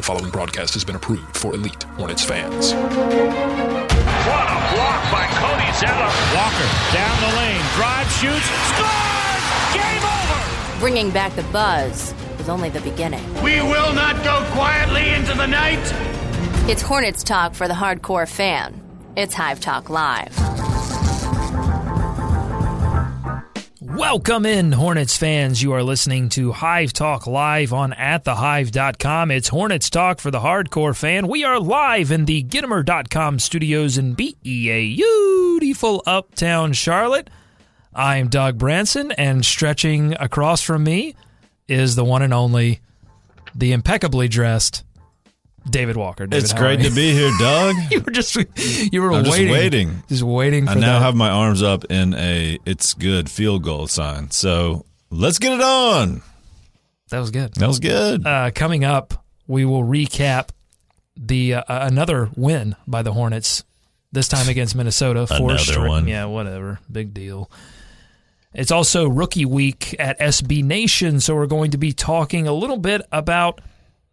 The following broadcast has been approved for elite Hornets fans. What a block by Cody Zeller. Walker down the lane, drive, shoots, scores! Game over! Bringing back the buzz was only the beginning. We will not go quietly into the night. It's Hornets talk for the hardcore fan. It's Hive Talk Live. Welcome in, Hornets fans. You are listening to Hive Talk live on atthehive.com. It's Hornets Talk for the hardcore fan. We are live in the Gittimer.com studios in beautiful uptown Charlotte. I'm Doug Branson, and stretching across from me is the one and only, the impeccably dressed David Walker. David, it's great to be here, Doug. you were just you were I'm waiting, just waiting. just waiting. For I now that. have my arms up in a "it's good" field goal sign. So let's get it on. that was good. That was good. Uh, coming up, we will recap the uh, another win by the Hornets. This time against Minnesota. Four Another straight- one. Yeah, whatever. Big deal. It's also rookie week at SB Nation, so we're going to be talking a little bit about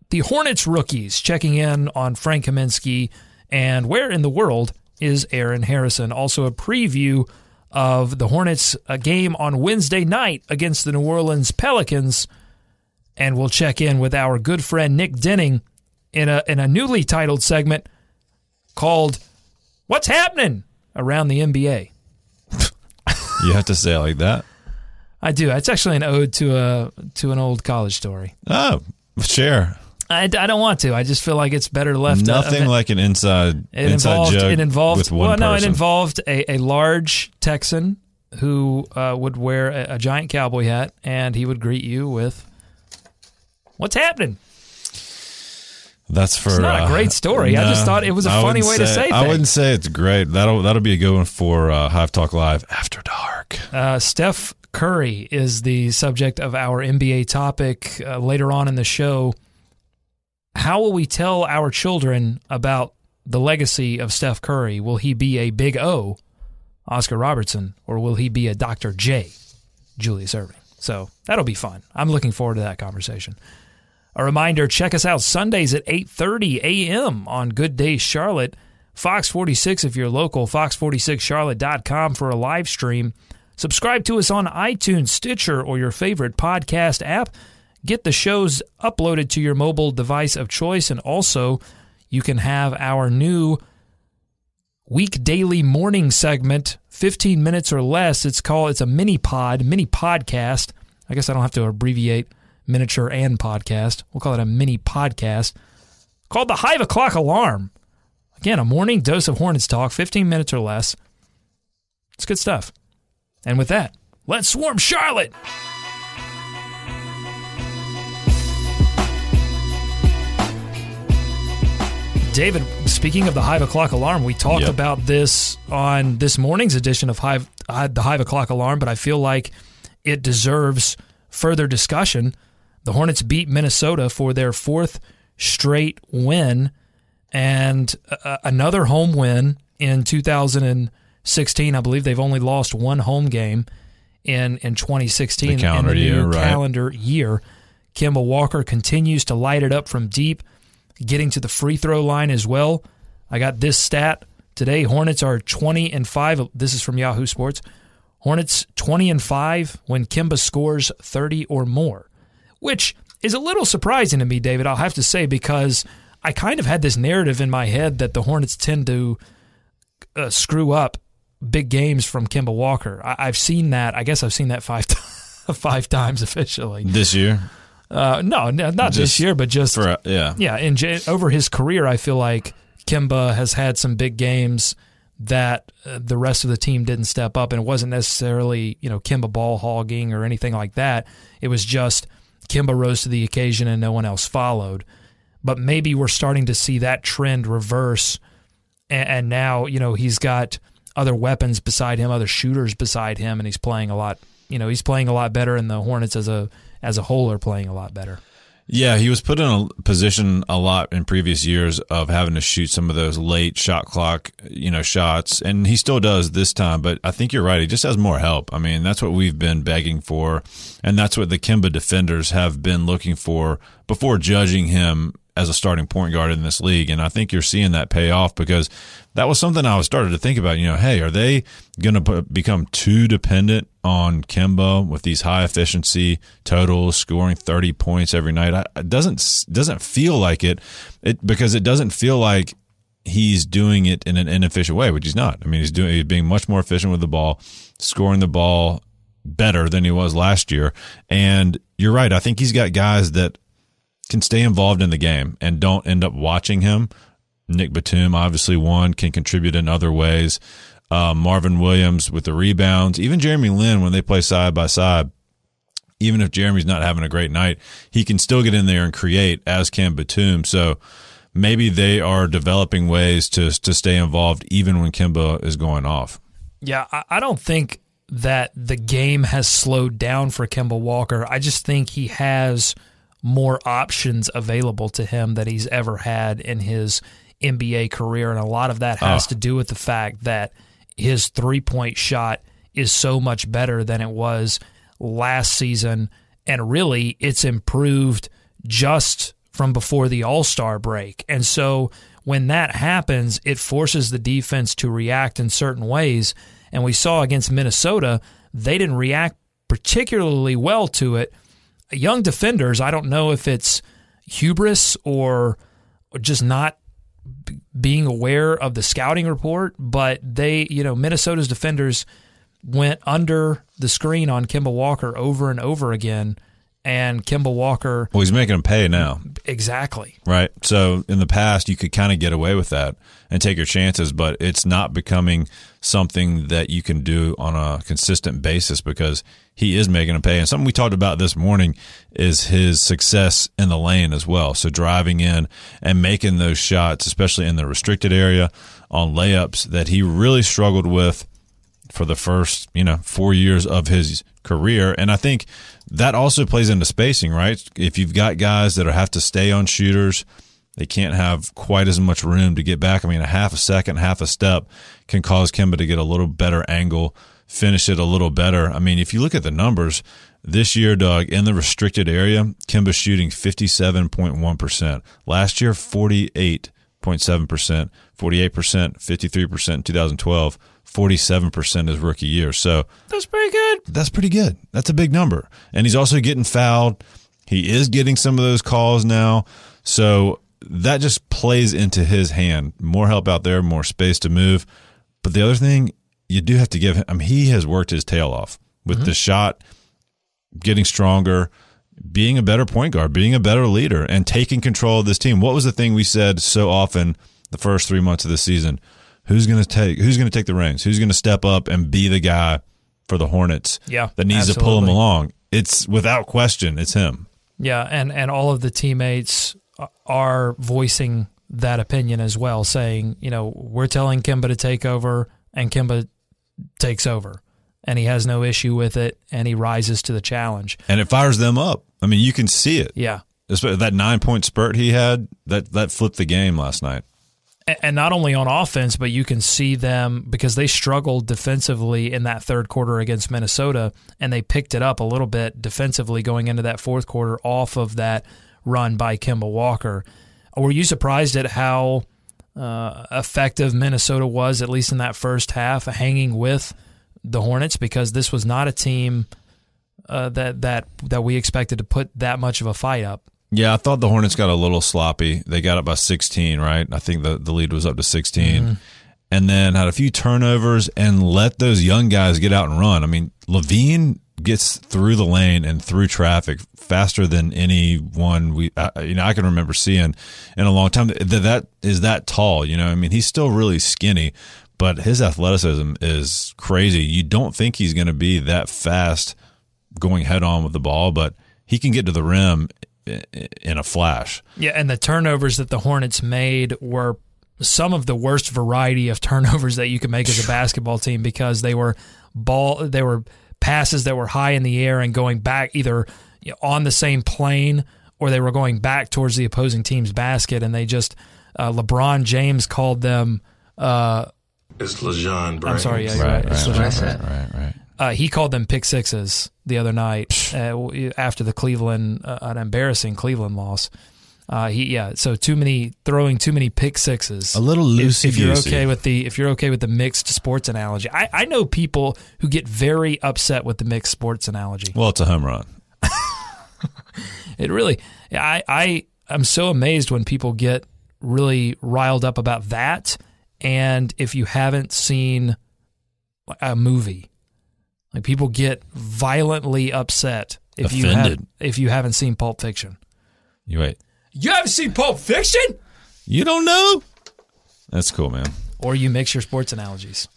the Hornets rookies, checking in on Frank Kaminsky and where in the world is Aaron Harrison. Also, a preview of the Hornets uh, game on Wednesday night against the New Orleans Pelicans and we'll check in with our good friend Nick Denning in a in a newly titled segment called "What's Happening Around the NBA." you have to say it like that. I do. It's actually an ode to a to an old college story. Oh, share. I, I don't want to. I just feel like it's better left. uh, Nothing uh, like an inside it inside involved. joke It involved. with one well, no, it involved a, a large Texan who uh, would wear a, a giant cowboy hat, and he would greet you with, "What's happening?" That's for It's not a uh, great story. I just thought it was a I funny way to say I things. wouldn't say it's great. That'll that'll be a good one for uh, Hive Talk Live after dark. Uh, Steph Curry is the subject of our NBA topic uh, later on in the show. How will we tell our children about the legacy of Steph Curry? Will he be a big O, Oscar Robertson, or will he be a Dr. J, Julius Erving? So that'll be fun. I'm looking forward to that conversation. A reminder, check us out Sundays at 8:30 a.m. on Good Day Charlotte, Fox 46 if you're local, fox46charlotte.com for a live stream. Subscribe to us on iTunes, Stitcher, or your favorite podcast app. Get the shows uploaded to your mobile device of choice and also you can have our new week daily morning segment, 15 minutes or less. It's called it's a mini pod, mini podcast. I guess I don't have to abbreviate miniature and podcast. We'll call it a mini podcast called the Hive O'Clock Alarm. Again, a morning dose of Hornets talk, 15 minutes or less. It's good stuff. And with that, let's swarm Charlotte. David, speaking of the Hive O'Clock Alarm, we talked Yep. about this on this morning's edition of Hive, uh, the Hive O'Clock Alarm, but I feel like it deserves further discussion. The Hornets beat Minnesota for their fourth straight win and uh, another home win in 2016. I believe they've only lost one home game in in 2016 The calendar in the new year, right. calendar year. Kemba Walker continues to light it up from deep, getting to the free throw line as well. I got this stat today. Hornets are 20 and 5. This is from Yahoo Sports. Hornets 20 and 5 when Kemba scores 30 or more, which is a little surprising to me, David. I'll have to say because I kind of had this narrative in my head that the Hornets tend to uh, screw up big games from Kemba Walker. I- I've seen that. I guess I've seen that five five times officially. This year Uh, no, no, not this year, but just for yeah. yeah. In over his career, I feel like Kemba has had some big games that uh, the rest of the team didn't step up, and it wasn't necessarily you know Kemba ball hogging or anything like that. It was just Kemba rose to the occasion and no one else followed. But maybe we're starting to see that trend reverse. And, and now, you know, he's got other weapons beside him, other shooters beside him, and he's playing a lot. You know, he's playing a lot better, and the Hornets as a as a whole are playing a lot better. Yeah, he was put in a position a lot in previous years of having to shoot some of those late shot clock, you know, shots, and he still does this time. But I think you're right; he just has more help. I mean, that's what we've been begging for, and that's what the Kemba defenders have been looking for before judging him as a starting point guard in this league. And I think you're seeing that pay off because that was something I was started to think about. You know, hey, are they going to become too dependent on Kemba with these high efficiency totals, scoring 30 points every night? It doesn't doesn't feel like it, it because it doesn't feel like he's doing it in an inefficient way, which he's not. I mean, he's doing he's being much more efficient with the ball, scoring the ball better than he was last year. And you're right. I think he's got guys that can stay involved in the game and don't end up watching him. Nick Batum, obviously, one can contribute in other ways. Uh, Marvin Williams with the rebounds, even Jeremy Lin when they play side by side. Even if Jeremy's not having a great night, he can still get in there and create, as can Batum. So maybe they are developing ways to to stay involved even when Kemba is going off. Yeah, I don't think that the game has slowed down for Kemba Walker. I just think he has more options available to him that he's ever had in his NBA career. And a lot of that has oh. to do with the fact that his three point shot is so much better than it was last season. And really, it's improved just from before the All Star break. And so when that happens, it forces the defense to react in certain ways. And we saw against Minnesota, they didn't react particularly well to it young defenders, I don't know if it's hubris or just not being aware of the scouting report, but they, you know, Minnesota's defenders went under the screen on Kemba Walker over and over again and Kemba Walker. Well, he's making them pay now. Exactly. Right. So in the past, you could kind of get away with that and take your chances, but it's not becoming something that you can do on a consistent basis because he is making them pay. And something we talked about this morning is his success in the lane as well. So driving in and making those shots, especially in the restricted area on layups that he really struggled with for the first, you know, four years of his career. And I think that also plays into spacing, right? If you've got guys that have to stay on shooters, they can't have quite as much room to get back. I mean, a half a second, half a step can cause Kemba to get a little better angle, finish it a little better. I mean, if you look at the numbers this year, Doug, in the restricted area, Kemba shooting 57.1%. Last year, 48.7%, 48%, 53% in 2012. 47% his rookie year. So that's pretty good. That's pretty good. That's a big number. And he's also getting fouled. He is getting some of those calls now. So that just plays into his hand. More help out there, more space to move. But the other thing you do have to give him, I mean, he has worked his tail off with mm-hmm. the shot, getting stronger, being a better point guard, being a better leader, and taking control of this team. What was the thing we said so often the first three months of the season? Who's going to take who's going to take the reins? Who's going to step up and be the guy for the Hornets? Yeah, that needs absolutely. to pull him along. It's without question, it's him. Yeah, and and all of the teammates are voicing that opinion as well, saying, you know, we're telling Kemba to take over, and Kemba takes over, and he has no issue with it, and he rises to the challenge, and it fires them up. I mean, you can see it. Yeah, that nine point spurt he had that that flipped the game last night and not only on offense, but you can see them because they struggled defensively in that third quarter against Minnesota, and they picked it up a little bit defensively going into that fourth quarter off of that run by Kemba Walker. Were you surprised at how uh, effective Minnesota was, at least in that first half, hanging with the Hornets? Because this was not a team uh, that that that we expected to put that much of a fight up. Yeah, I thought the Hornets got a little sloppy. They got up by 16, right? I think the, the lead was up to 16. Mm-hmm. And then had a few turnovers and let those young guys get out and run. I mean, LaVine gets through the lane and through traffic faster than anyone we uh, you know I can remember seeing in a long time. That that is that tall. You know, I mean, he's still really skinny, but his athleticism is crazy. You don't think he's going to be that fast going head on with the ball, but he can get to the rim in a flash. Yeah, and the turnovers that the Hornets made were some of the worst variety of turnovers that you can make as a basketball team because they were ball they were passes that were high in the air and going back either on the same plane or they were going back towards the opposing team's basket and they just uh, LeBron James called them uh, it's LeJon I'm sorry, yeah, right, right. It's right, LeJon right, right, right, Uh, he called them pick sixes the other night uh, after the Cleveland, uh, an embarrassing Cleveland loss. Uh, he yeah, so too many throwing too many pick sixes. A little loosey If, if you're okay with the if you're okay with the mixed sports analogy, I, I know people who get very upset with the mixed sports analogy. Well, it's a home run. It really, I I I'm so amazed when people get really riled up about that. And if you haven't seen a movie, like people get violently upset if you have, if you haven't seen Pulp Fiction. You wait. You haven't seen Pulp Fiction, You don't know? That's cool, man. or you mix your sports analogies.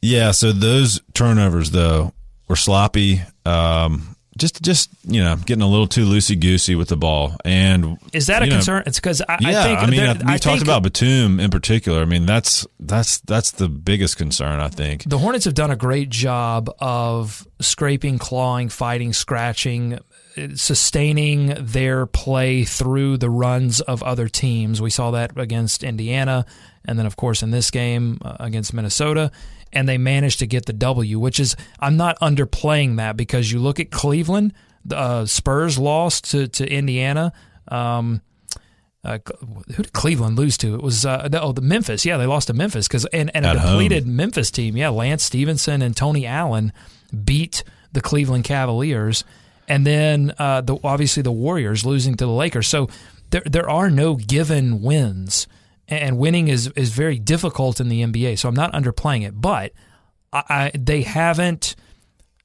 Yeah, so those turnovers though were sloppy. Um, just, just you know, getting a little too loosey goosey with the ball, and Is that a know, concern? It's because I, Yeah, I think I mean, I- we I talked about Batum in particular. I mean, that's that's that's the biggest concern. I think. the Hornets have done a great job of scraping, clawing, fighting, scratching, sustaining their play through the runs of other teams. We saw that against Indiana, and then of course in this game uh, against Minnesota. And they managed to get the W, which is I'm not underplaying that because you look at Cleveland, the uh, Spurs lost to to Indiana. Um, uh, who did Cleveland lose to? It was uh, the, oh the Memphis. Yeah, they lost to Memphis because and, and a At home. depleted Memphis team. Yeah, Lance Stephenson and Tony Allen beat the Cleveland Cavaliers, and then uh, the obviously the Warriors losing to the Lakers. So there there are no given wins, and winning is is very difficult in the NBA. So I'm not underplaying it, but I, I they haven't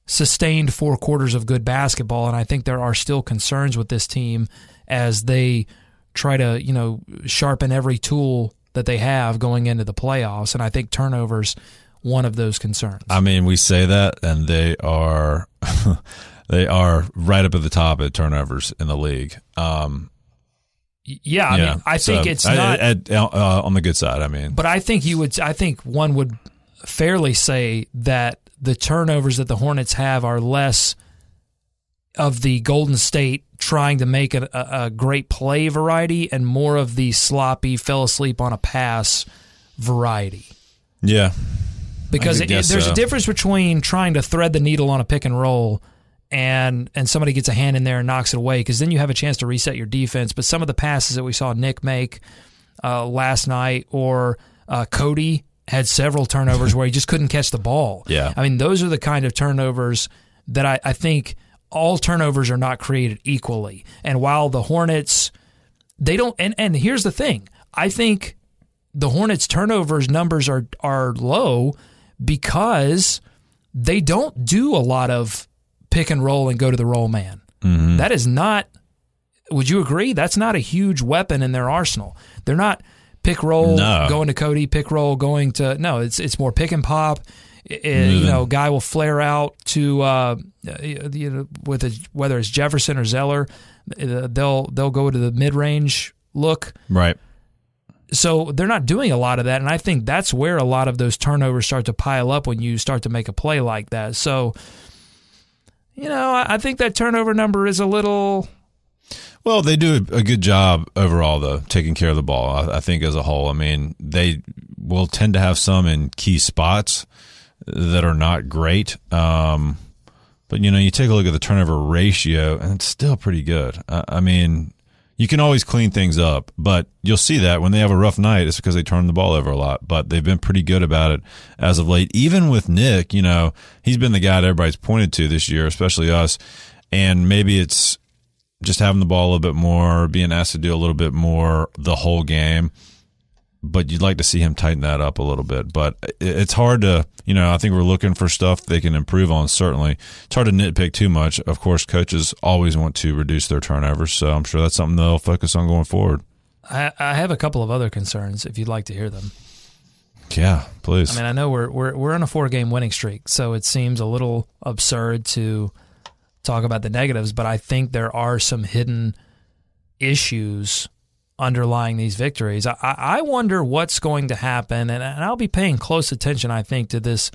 sustained four quarters of good basketball, and I think there are still concerns with this team as they try to you know sharpen every tool that they have going into the playoffs. And I think turnovers one of those concerns. I mean, we say that, and they are they are right up at the top at turnovers in the league. Um, yeah, I mean, I think so it's I- not. at- uh, on the good side. I mean, But I think you would. I think one would fairly say that the turnovers that the Hornets have are less of the Golden State trying to make a, a, a great play variety and more of the sloppy, fell asleep on a pass variety. yeah, Because it, there's so. a difference between trying to thread the needle on a pick and roll and and somebody gets a hand in there and knocks it away because then you have a chance to reset your defense. But some of the passes that we saw Nick make uh, last night or uh, Cody had several turnovers where he just couldn't catch the ball. Yeah. I mean, those are the kind of turnovers that I, I think all turnovers are not created equally. And while the Hornets, they don't, and, and here's the thing I think the Hornets' turnovers numbers are, are low because they don't do a lot of pick and roll and go to the roll man. That is not would you agree? That's not a huge weapon in their arsenal. They're not pick roll No. going to Cody, pick roll going to no. It's it's more pick and pop. I- I- you know, guy will flare out to uh, you know with a, whether it's Jefferson or Zeller. They'll they'll go to the mid range look. right. So they're not doing a lot of that, and I think that's where a lot of those turnovers start to pile up when you start to make a play like that. So. You know, I think that turnover number is a little Well, they do a good job overall, though, taking care of the ball. I, I think as a whole. I mean, they will tend to have some in key spots that are not great. Um, but you know, you take a look at the turnover ratio, and it's still pretty good. I, I mean, you can always clean things up, but you'll see that when they have a rough night, it's because they turn the ball over a lot. But they've been pretty good about it as of late. Even with Nick, you know, he's been the guy that everybody's pointed to this year, especially us. And maybe it's just having the ball a little bit more, being asked to do a little bit more the whole game. But you'd like to see him tighten that up a little bit. But it's hard to, you know, I think we're looking for stuff they can improve on, certainly. It's hard to nitpick too much. Of course, coaches always want to reduce their turnovers. So I'm sure that's something they'll focus on going forward. I, I have a couple of other concerns if you'd like to hear them. Yeah, please. I mean, I know we're we're we're on a four game winning streak, so it seems a little absurd to talk about the negatives, but I think there are some hidden issues underlying these victories. I, I wonder what's going to happen, and, and I'll be paying close attention, I think, to this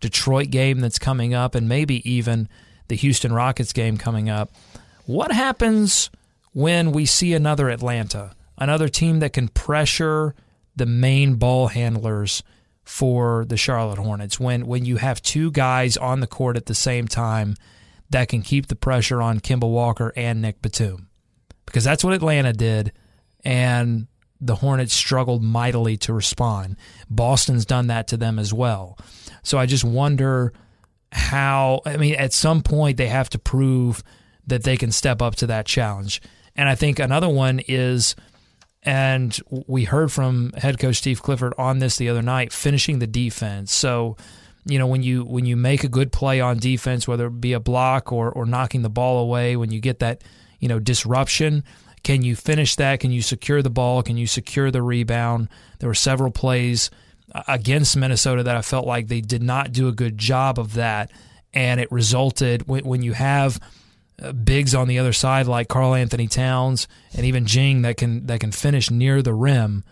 Detroit game that's coming up, and maybe even the Houston Rockets game coming up. What happens when we see another Atlanta, another team that can pressure the main ball handlers for the Charlotte Hornets? When when you have two guys on the court at the same time that can keep the pressure on Kemba Walker and Nick Batum, because that's what Atlanta did and the Hornets struggled mightily to respond. Boston's done that to them as well. So I just wonder how, I mean, at some point they have to prove that they can step up to that challenge. And I think another one is, and we heard from head coach Steve Clifford on this the other night, finishing the defense. So, you know, when you when you make a good play on defense, whether it be a block or or knocking the ball away, when you get that, you know, disruption, can you finish that? Can you secure the ball? Can you secure the rebound? There were several plays uh, against Minnesota that I felt like they did not do a good job of that. And it resulted when, when you have uh, bigs on the other side like Karl-Anthony Towns and even Dieng that can that can finish near the rim.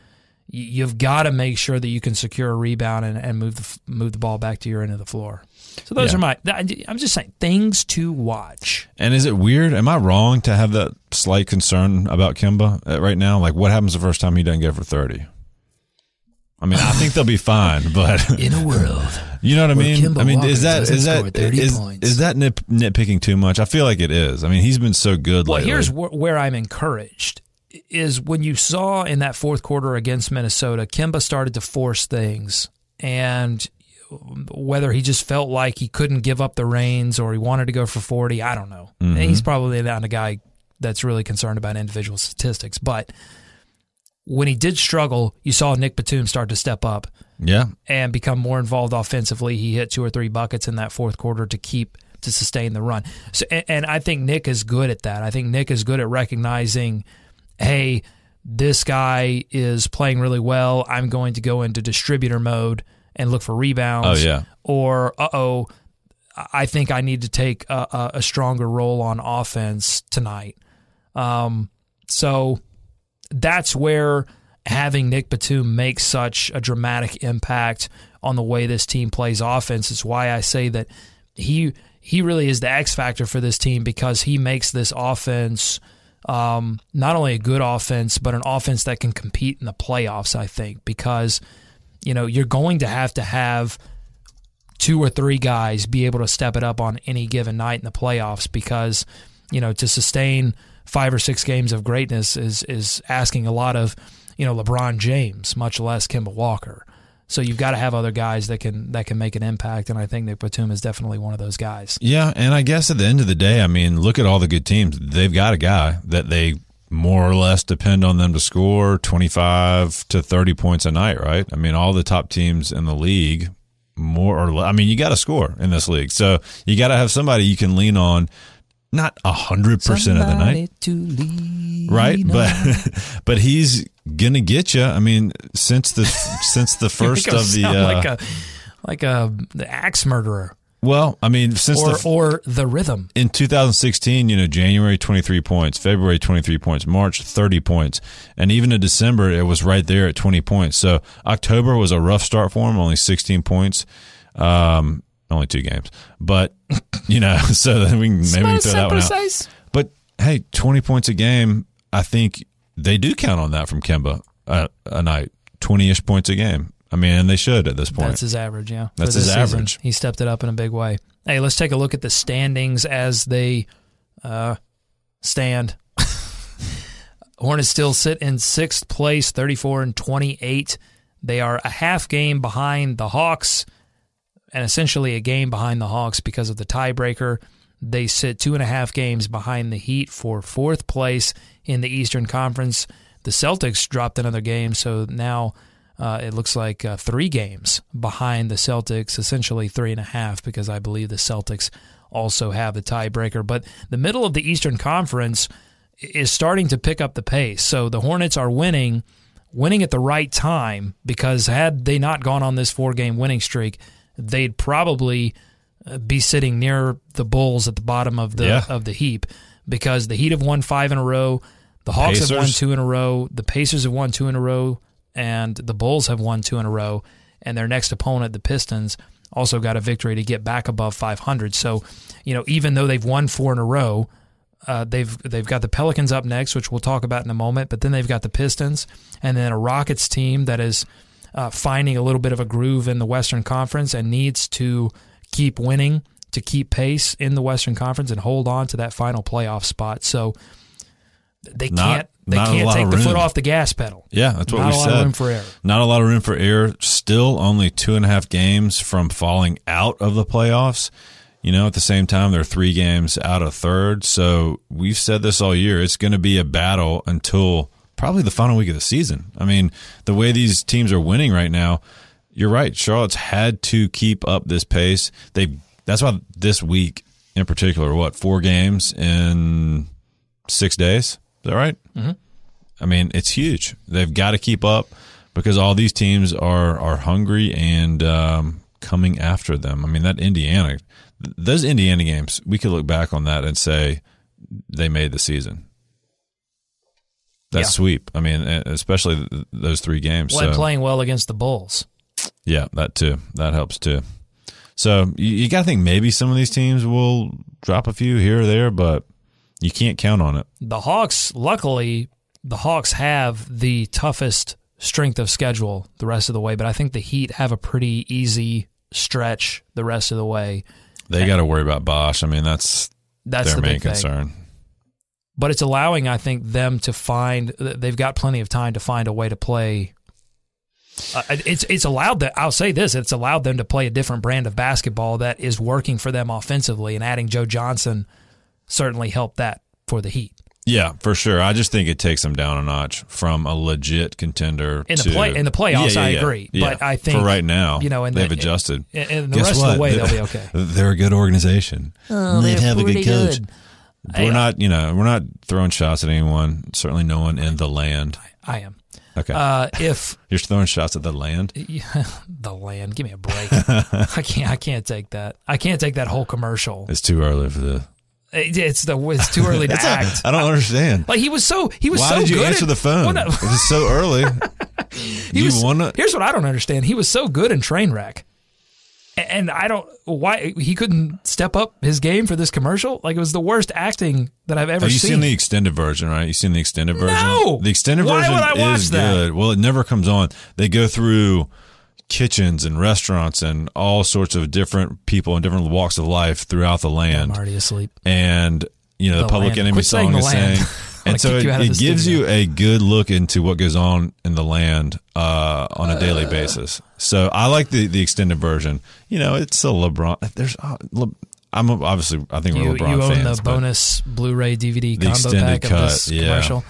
You've got to make sure that you can secure a rebound and, and move the move the ball back to your end of the floor. So those yeah. are my. I'm just saying things to watch. And is it weird? Am I wrong to have that slight concern about Kemba uh, right now? Like, what happens the first time he doesn't get for thirty? I mean, I think they'll be fine, but in a world, you know what I mean. Kemba I mean, Walker is that is that is, is, that nit, nitpicking too much? I feel like it is. I mean, he's been so good. Well, lately. here's wh- where I'm encouraged is when you saw in that fourth quarter against Minnesota, Kemba started to force things, and whether he just felt like he couldn't give up the reins or he wanted to go for 40, I don't know. Mm-hmm. He's probably not a guy that's really concerned about individual statistics. But when he did struggle, you saw Nick Batum start to step up. Yeah. And become more involved offensively. He hit two or three buckets in that fourth quarter to keep to sustain the run. So and, and I think Nick is good at that. I think Nick is good at recognizing, hey, this guy is playing really well. I'm going to go into distributor mode and look for rebounds. Oh yeah. Or uh oh, I think I need to take a, a, stronger role on offense tonight. Um, so that's where having Nick Batum make such a dramatic impact on the way this team plays offense is why I say that he he really is the X factor for this team because he makes this offense um, not only a good offense but an offense that can compete in the playoffs. I think because you know, you're going to have to have two or three guys be able to step it up on any given night in the playoffs because, you know, to sustain five or six games of greatness is is asking a lot of, you know, LeBron James, much less Kemba Walker. So you've got to have other guys that can that can make an impact, and I think Nick Batum is definitely one of those guys. Yeah, and I guess at the end of the day, I mean, look at all the good teams. They've got a guy that they more or less depend on them to score 25 to 30 points a night, right? I mean, all the top teams in the league, more or less, I mean, you got to score in this league. So you got to have somebody you can lean on, not 100% of the night. right? On. But, but he's going to get you. I mean, since the, since the first of the, uh, like a, like a the axe murderer. Well, I mean, since or, the, or the rhythm in 2016, you know, January 23 points, February 23 points, March 30 points, and even in December it was right there at 20 points. So October was a rough start for him, only 16 points, um, only two games, but you know, so then we can maybe throw that one out. But hey, 20 points a game, I think they do count on that from Kemba uh, a night, 20 ish points a game. I mean, and they should at this point. That's his average, yeah. That's his average. Season, he stepped it up in a big way. Hey, let's take a look at the standings as they uh, stand. Hornets still sit in sixth place, 34 and 28. They are a half game behind the Hawks and essentially a game behind the Hawks because of the tiebreaker. They sit two and a half games behind the Heat for fourth place in the Eastern Conference. The Celtics dropped another game, so now uh, it looks like uh, three games behind the Celtics, essentially three and a half, because I believe the Celtics also have the tiebreaker. But the middle of the Eastern Conference is starting to pick up the pace. So the Hornets are winning, winning at the right time, because had they not gone on this four game winning streak, they'd probably uh, be sitting near the Bulls at the bottom of the Yeah. of the heap because the Heat have won five in a row, the Hawks have won two in a row, the Pacers have won two in a row, and the Bulls have won two in a row, and their next opponent, the Pistons, also got a victory to get back above 500. So, you know, even though they've won four in a row, uh, they've they've got the Pelicans up next, which we'll talk about in a moment. But then they've got the Pistons, and then a Rockets team that is uh, finding a little bit of a groove in the Western Conference and needs to keep winning to keep pace in the Western Conference and hold on to that final playoff spot. So they Not- can't they not can't take the foot off the gas pedal. Yeah, that's what Not we a lot said. of room for error. Not a lot of room for error. Still only two and a half games from falling out of the playoffs. You know, at the same time, they're three games out of third. So we've said this all year. It's going to be a battle until probably the final week of the season. I mean, the way these teams are winning right now, you're right. Charlotte's had to keep up this pace. They that's why this week in particular, what four games in six days? Is that right? Mm-hmm. I mean, it's huge. They've got to keep up because all these teams are are hungry and um, coming after them. I mean, that Indiana, those Indiana games, we could look back on that and say they made the season. That Yeah. sweep. I mean, especially those three games. Well, so, playing well against the Bulls. yeah, that too. That helps too. So you, you got to think maybe some of these teams will drop a few here or there, but you can't count on it. The Hawks, luckily, the Hawks have the toughest strength of schedule the rest of the way, but I think the Heat have a pretty easy stretch the rest of the way. They got to worry about Bosh. I mean, that's That's their the main thing. concern. But it's allowing, I think, them to find. They've got plenty of time to find a way to play. Uh, it's it's allowed that I'll say this. It's allowed them to play a different brand of basketball that is working for them offensively, and adding Joe Johnson certainly helped that for the Heat. Yeah, for sure. I just think it takes them down a notch from a legit contender In the to play- in the playoffs, Yeah, yeah, I agree. Yeah. But I think, for right now, you know, in they've the- adjusted. And, in the Guess rest of the what? way, they'll be okay. They're a good organization. Oh, they they're have a good coach. good. We're I- not, you know, we're not throwing shots at anyone. Certainly, no one in the land. I am. Okay, Uh, if you're throwing shots at the land. the land, give me a break. I can't. I can't take that. I can't take that whole commercial. It's too early for the. It- It's the. It's too early to It's act. I don't understand. Like he was so. He was Why so did you good answer at- the phone? Well, no. It was so early. He you was, want to? Here's what I don't understand. He was so good in Trainwreck, and I don't why he couldn't step up his game for this commercial. Like it was the worst acting that I've ever Have you seen. seen the extended version, right? You seen the extended version? No! The extended Why version would I watch is that? good. Well, it never comes on. They go through kitchens and restaurants and all sorts of different people in different walks of life throughout the I'm land. already asleep. And you know, the, The Public Land. Enemy Quit song is saying and so it, it gives studio. you a good look into what goes on in the land uh, on a daily basis. So I like the the extended version. You know, it's a LeBron. There's uh, Le, I'm obviously I think we're You, LeBron you own fans. the bonus Blu-ray DVD The combo pack cut, of this yeah. commercial.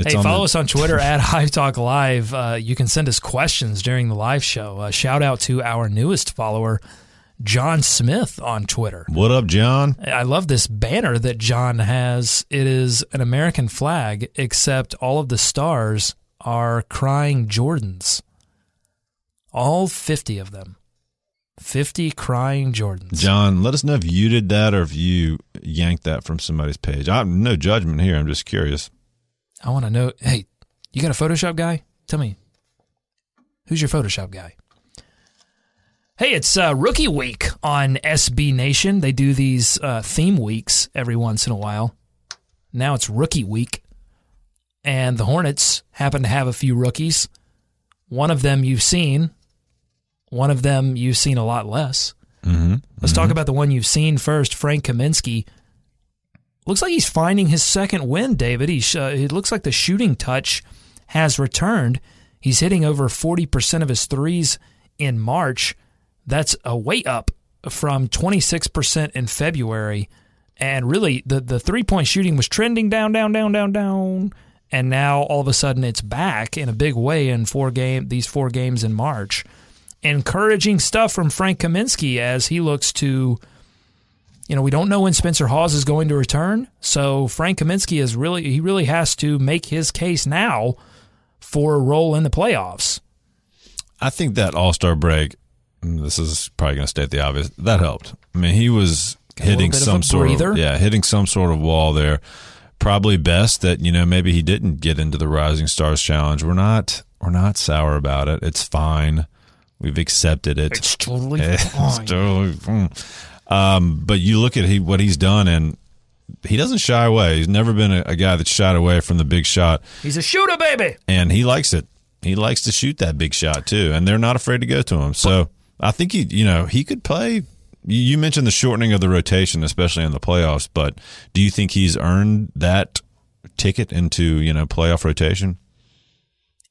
It's hey, follow the- us on Twitter at Hive Talk Live. Uh, you can send us questions during the live show. Uh, shout out to our newest follower, John Smith, on Twitter. What up, John? I love this banner that John has. It is an American flag, except all of the stars are crying Jordans. All 50 of them. 50 crying Jordans. John, let us know if you did that or if you yanked that from somebody's page. I'm no judgment here. I'm just curious. I want to know. Hey, you got a Photoshop guy? Tell me. Who's your Photoshop guy? Hey, it's uh, Rookie Week on SB Nation. They do these uh, theme weeks every once in a while. Now it's Rookie Week. And the Hornets happen to have a few rookies. One of them you've seen, one of them you've seen a lot less. Mm-hmm. Let's talk about the one you've seen first, Frank Kaminsky. Looks like he's finding his second win, David. He's, uh, it looks like the shooting touch has returned. He's hitting over 40% of his threes in March. That's a way up from 26% in February. And really, the, the three point shooting was trending down, down, down, down, down. And now all of a sudden it's back in a big way in four game these four games in March. Encouraging stuff from Frank Kaminsky as he looks to you know, we don't know when Spencer Hawes is going to return. So Frank Kaminsky is really he really has to make his case now for a role in the playoffs. I think that All Star break this is probably going to state the obvious. That helped. I mean, he was hitting some sort of yeah, hitting some sort of wall there. Probably best that you know maybe he didn't get into the Rising Stars Challenge. We're not we're not sour about it. It's fine. We've accepted it. It's totally It's totally fine. Um, but you look at he, what he's done, and he doesn't shy away. He's never been a, a guy that shied away from the big shot, He's a shooter, baby. and he likes it. He likes to shoot that big shot too, and they're not afraid to go to him. So I think he, you know, he could play. You mentioned the shortening of the rotation, especially in the playoffs. But do you think he's earned that ticket into you know playoff rotation?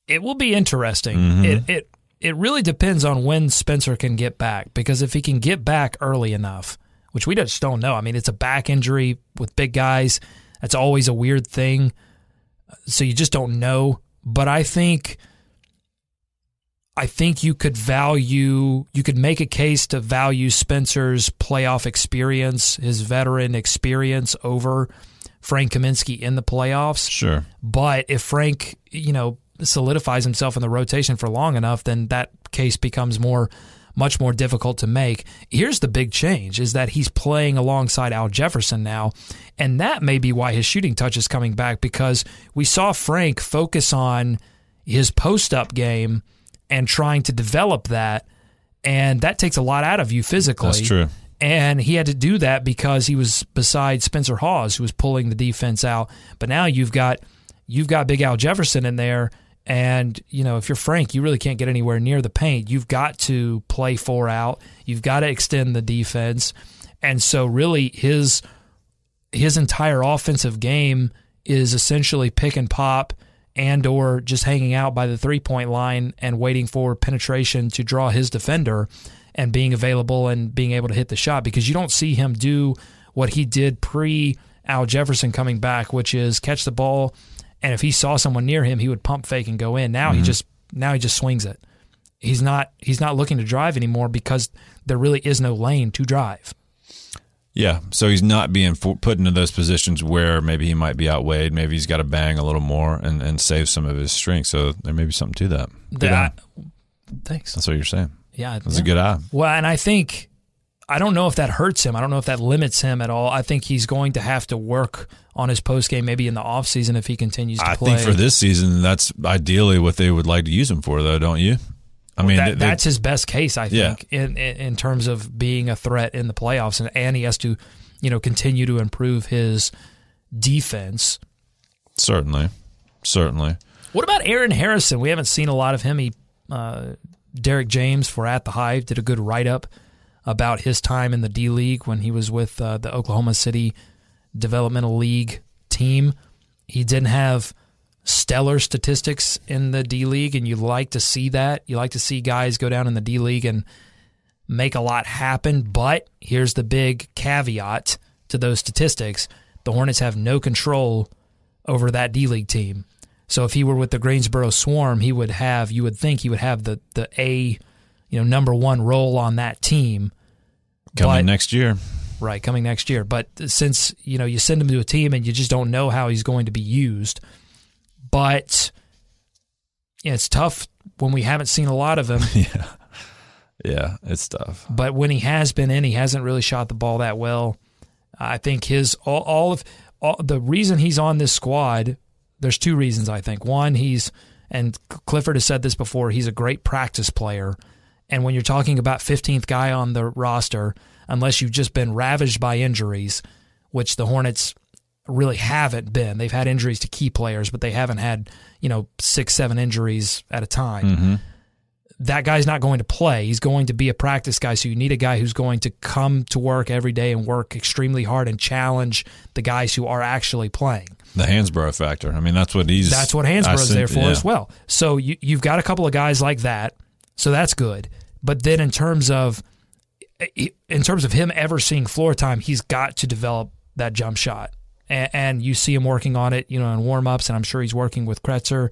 It will be interesting. Mm-hmm. It it it really depends on when Spencer can get back because if he can get back early enough, which we just don't know. I mean, it's a back injury with big guys. That's always a weird thing. So you just don't know. But I think I think you could value you could make a case to value Spencer's playoff experience, his veteran experience over Frank Kaminsky in the playoffs. Sure. But if Frank, you know, solidifies himself in the rotation for long enough, then that case becomes more much more difficult to make. Here's the big change is that he's playing alongside Al Jefferson now, and that may be why his shooting touch is coming back because we saw Frank focus on his post-up game and trying to develop that and that takes a lot out of you physically. That's true. And he had to do that because he was beside Spencer Hawes, who was pulling the defense out. But now you've got you've got Big Al Jefferson in there, and you know if you're Frank, you really can't get anywhere near the paint. You've got to play four out. You've got to extend the defense, and so really his his entire offensive game is essentially pick and pop and or just hanging out by the three point line and waiting for penetration to draw his defender and being available and being able to hit the shot because you don't see him do what he did pre Al Jefferson coming back, which is catch the ball and if he saw someone near him, he would pump fake and go in. Now he mm-hmm. just now he just swings it. He's not he's not looking to drive anymore because there really is no lane to drive. Yeah, so he's not being for, put into those positions where maybe he might be outweighed. Maybe he's got to bang a little more and, and save some of his strength. So there may be something to that. Good thanks. That's what you're saying. Yeah, That's yeah. a good eye. Well, and I think I don't know if that hurts him. I don't know if that limits him at all. I think he's going to have to work on his post game maybe in the offseason if he continues to I play. I think for this season, that's ideally what they would like to use him for, though, don't you? I mean, that, they- that's his best case, I Yeah. think, in, in in terms of being a threat in the playoffs, and, and he has to, you know, continue to improve his defense. certainly, certainly. What about Aaron Harrison? We haven't seen a lot of him. He, uh, Derek James for At the Hive did a good write up about his time in the D League when he was with uh, the Oklahoma City Developmental League team. He didn't have stellar statistics in the D League, and you like to see that. You like to see guys go down in the D League and make a lot happen. But here's the big caveat to those statistics the Hornets have no control over that D League team. So if he were with the Greensboro Swarm, he would have you would think he would have the the A, you know, number one role on that team. Coming But- next year. Right, coming next year. But since, you know, you send him to a team and you just don't know how he's going to be used. But yeah, it's tough when we haven't seen a lot of him. Yeah. Yeah, it's tough. but when he has been in, he hasn't really shot the ball that well. I think his all, all of all, the reason he's on this squad. There's two reasons I think. One, he's and Clifford has said this before. He's a great practice player, and when you're talking about 15th guy on the roster, unless you've just been ravaged by injuries, which the Hornets really haven't been. They've had injuries to key players, but they haven't had you know six, seven injuries at a time mm-hmm. that guy's not going to play. He's going to be a practice guy. So you need a guy who's going to come to work every day and work extremely hard and challenge the guys who are actually playing. The Hansbrough factor. I mean, that's what he's. That's what Hansbrough's there for yeah. as well. So you, you've got a couple of guys like that. So that's good. But then in terms of in terms of him ever seeing floor time, he's got to develop that jump shot. And, and you see him working on it, you know, in warm ups, and I'm sure he's working with Kreutzer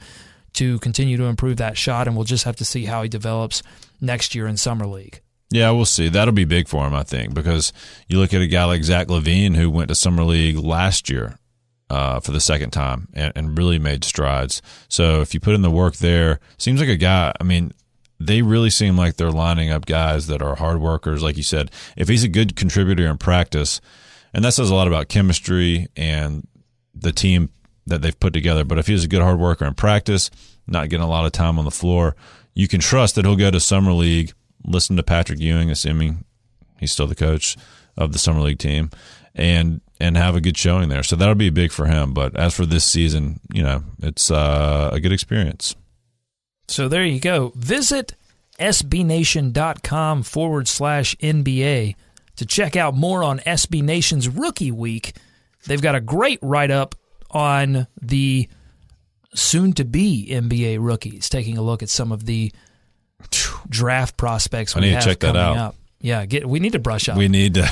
to continue to improve that shot. And we'll just have to see how he develops next year in summer league. Yeah, we'll see. That'll be big for him, I think, because you look at a guy like Zach LaVine who went to summer league last year uh, for the second time and, and really made strides. So if you put in the work there, seems like a guy. I mean, they really seem like they're lining up guys that are hard workers. Like you said, if he's a good contributor in practice, and that says a lot about chemistry and the team that they've put together. But if he's a good hard worker in practice, not getting a lot of time on the floor, you can trust that he'll go to summer league, listen to Patrick Ewing, assuming he's still the coach of the summer league team, and and have a good showing there. So that'll be big for him. But as for this season, you know, it's uh, a good experience. So there you go. Visit sbnation.com forward slash NBA to check out more on SB Nation's rookie week. They've got a great write up on the soon to be NBA rookies, taking a look at some of the draft prospects we I need to have check that coming out. up. Yeah, get we need to brush up. We need to.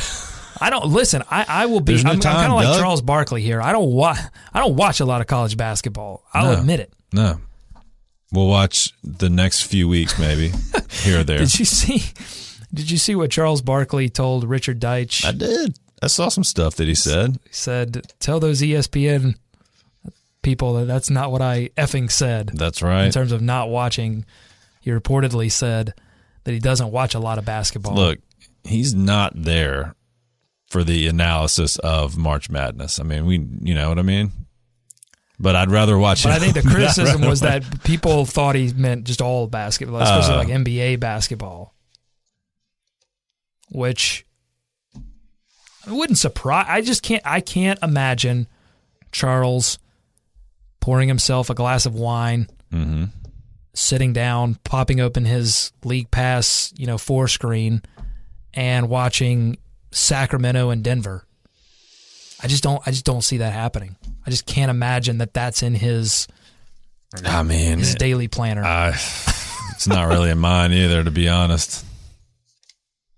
I don't listen. I, I will be. There's no I'm, time, kind of like Charles Barkley here. I don't watch. I don't watch a lot of college basketball. I'll No. admit it. No. We'll watch the next few weeks, maybe here or there. Did you see? Did you see what Charles Barkley told Richard Deitsch? I did. I saw some stuff that he said. He said, "Tell those ESPN people that that's not what I effing said." That's right. In terms of not watching, he reportedly said that he doesn't watch a lot of basketball. Look, he's not there for the analysis of March Madness. I mean, we, you know what I mean. But I'd rather watch. But I think the criticism was that people thought he meant just all basketball, especially Uh. like NBA basketball, which it wouldn't surprise. I just can't. I can't imagine Charles pouring himself a glass of wine, Mm-hmm. sitting down, popping open his league pass, you know, four screen, and watching Sacramento and Denver. I just don't. I just don't see that happening. I just can't imagine that that's in his I mean, his daily planner. I, it's not really in mine either, to be honest.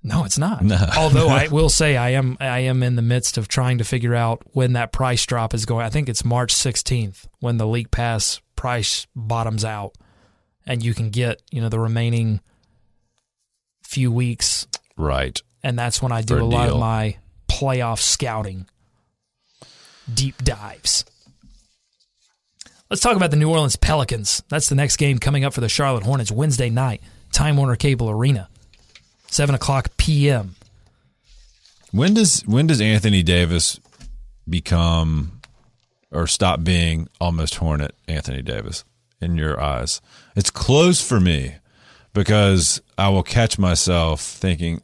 no, it's not. No. Although I will say I am I am in the midst of trying to figure out when that price drop is going. I think it's March 16th when the League Pass price bottoms out and you can get, you know, the remaining few weeks Right. and that's when I do For a a lot of my playoff scouting deep dives. Let's talk about the New Orleans Pelicans. That's the next game coming up for the Charlotte Hornets Wednesday night, Time Warner Cable Arena, seven o'clock p.m. When does when does Anthony Davis become or stop being almost Hornet Anthony Davis in your eyes? It's close for me because I will catch myself thinking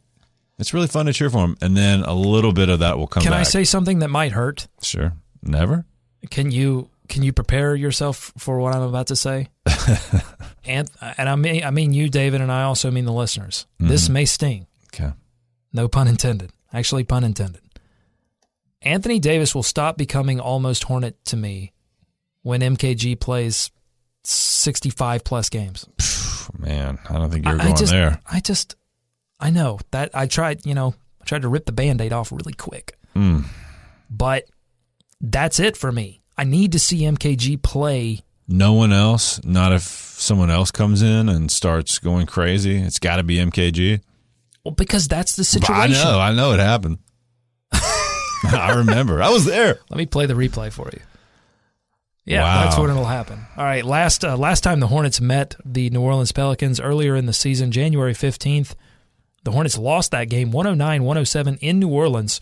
it's really fun to cheer for him, and then a little bit of that will come Can back. I say something that might hurt? sure? Never. Can you can you prepare yourself for what I'm about to say? and and I mean I mean you, David, and I also mean the listeners. Mm-hmm. This may sting. Okay. No pun intended. Actually, pun intended. Anthony Davis will stop becoming almost Hornet to me when MKG plays 65 plus games. Man, I don't think you're I, going I just, there. I just, I know that I tried, you know, I tried to rip the band aid off really quick. Mm. But that's it for me. I need to see MKG play. No one else. Not if someone else comes in and starts going crazy. It's got to be MKG. Well, because that's the situation. I know. I know it happened. I remember. I was there. Let me play the replay for you. Yeah, Wow. that's when it'll happen. All right, last uh, last time the Hornets met the New Orleans Pelicans earlier in the season, January 15th, the Hornets lost that game 109-107 in New Orleans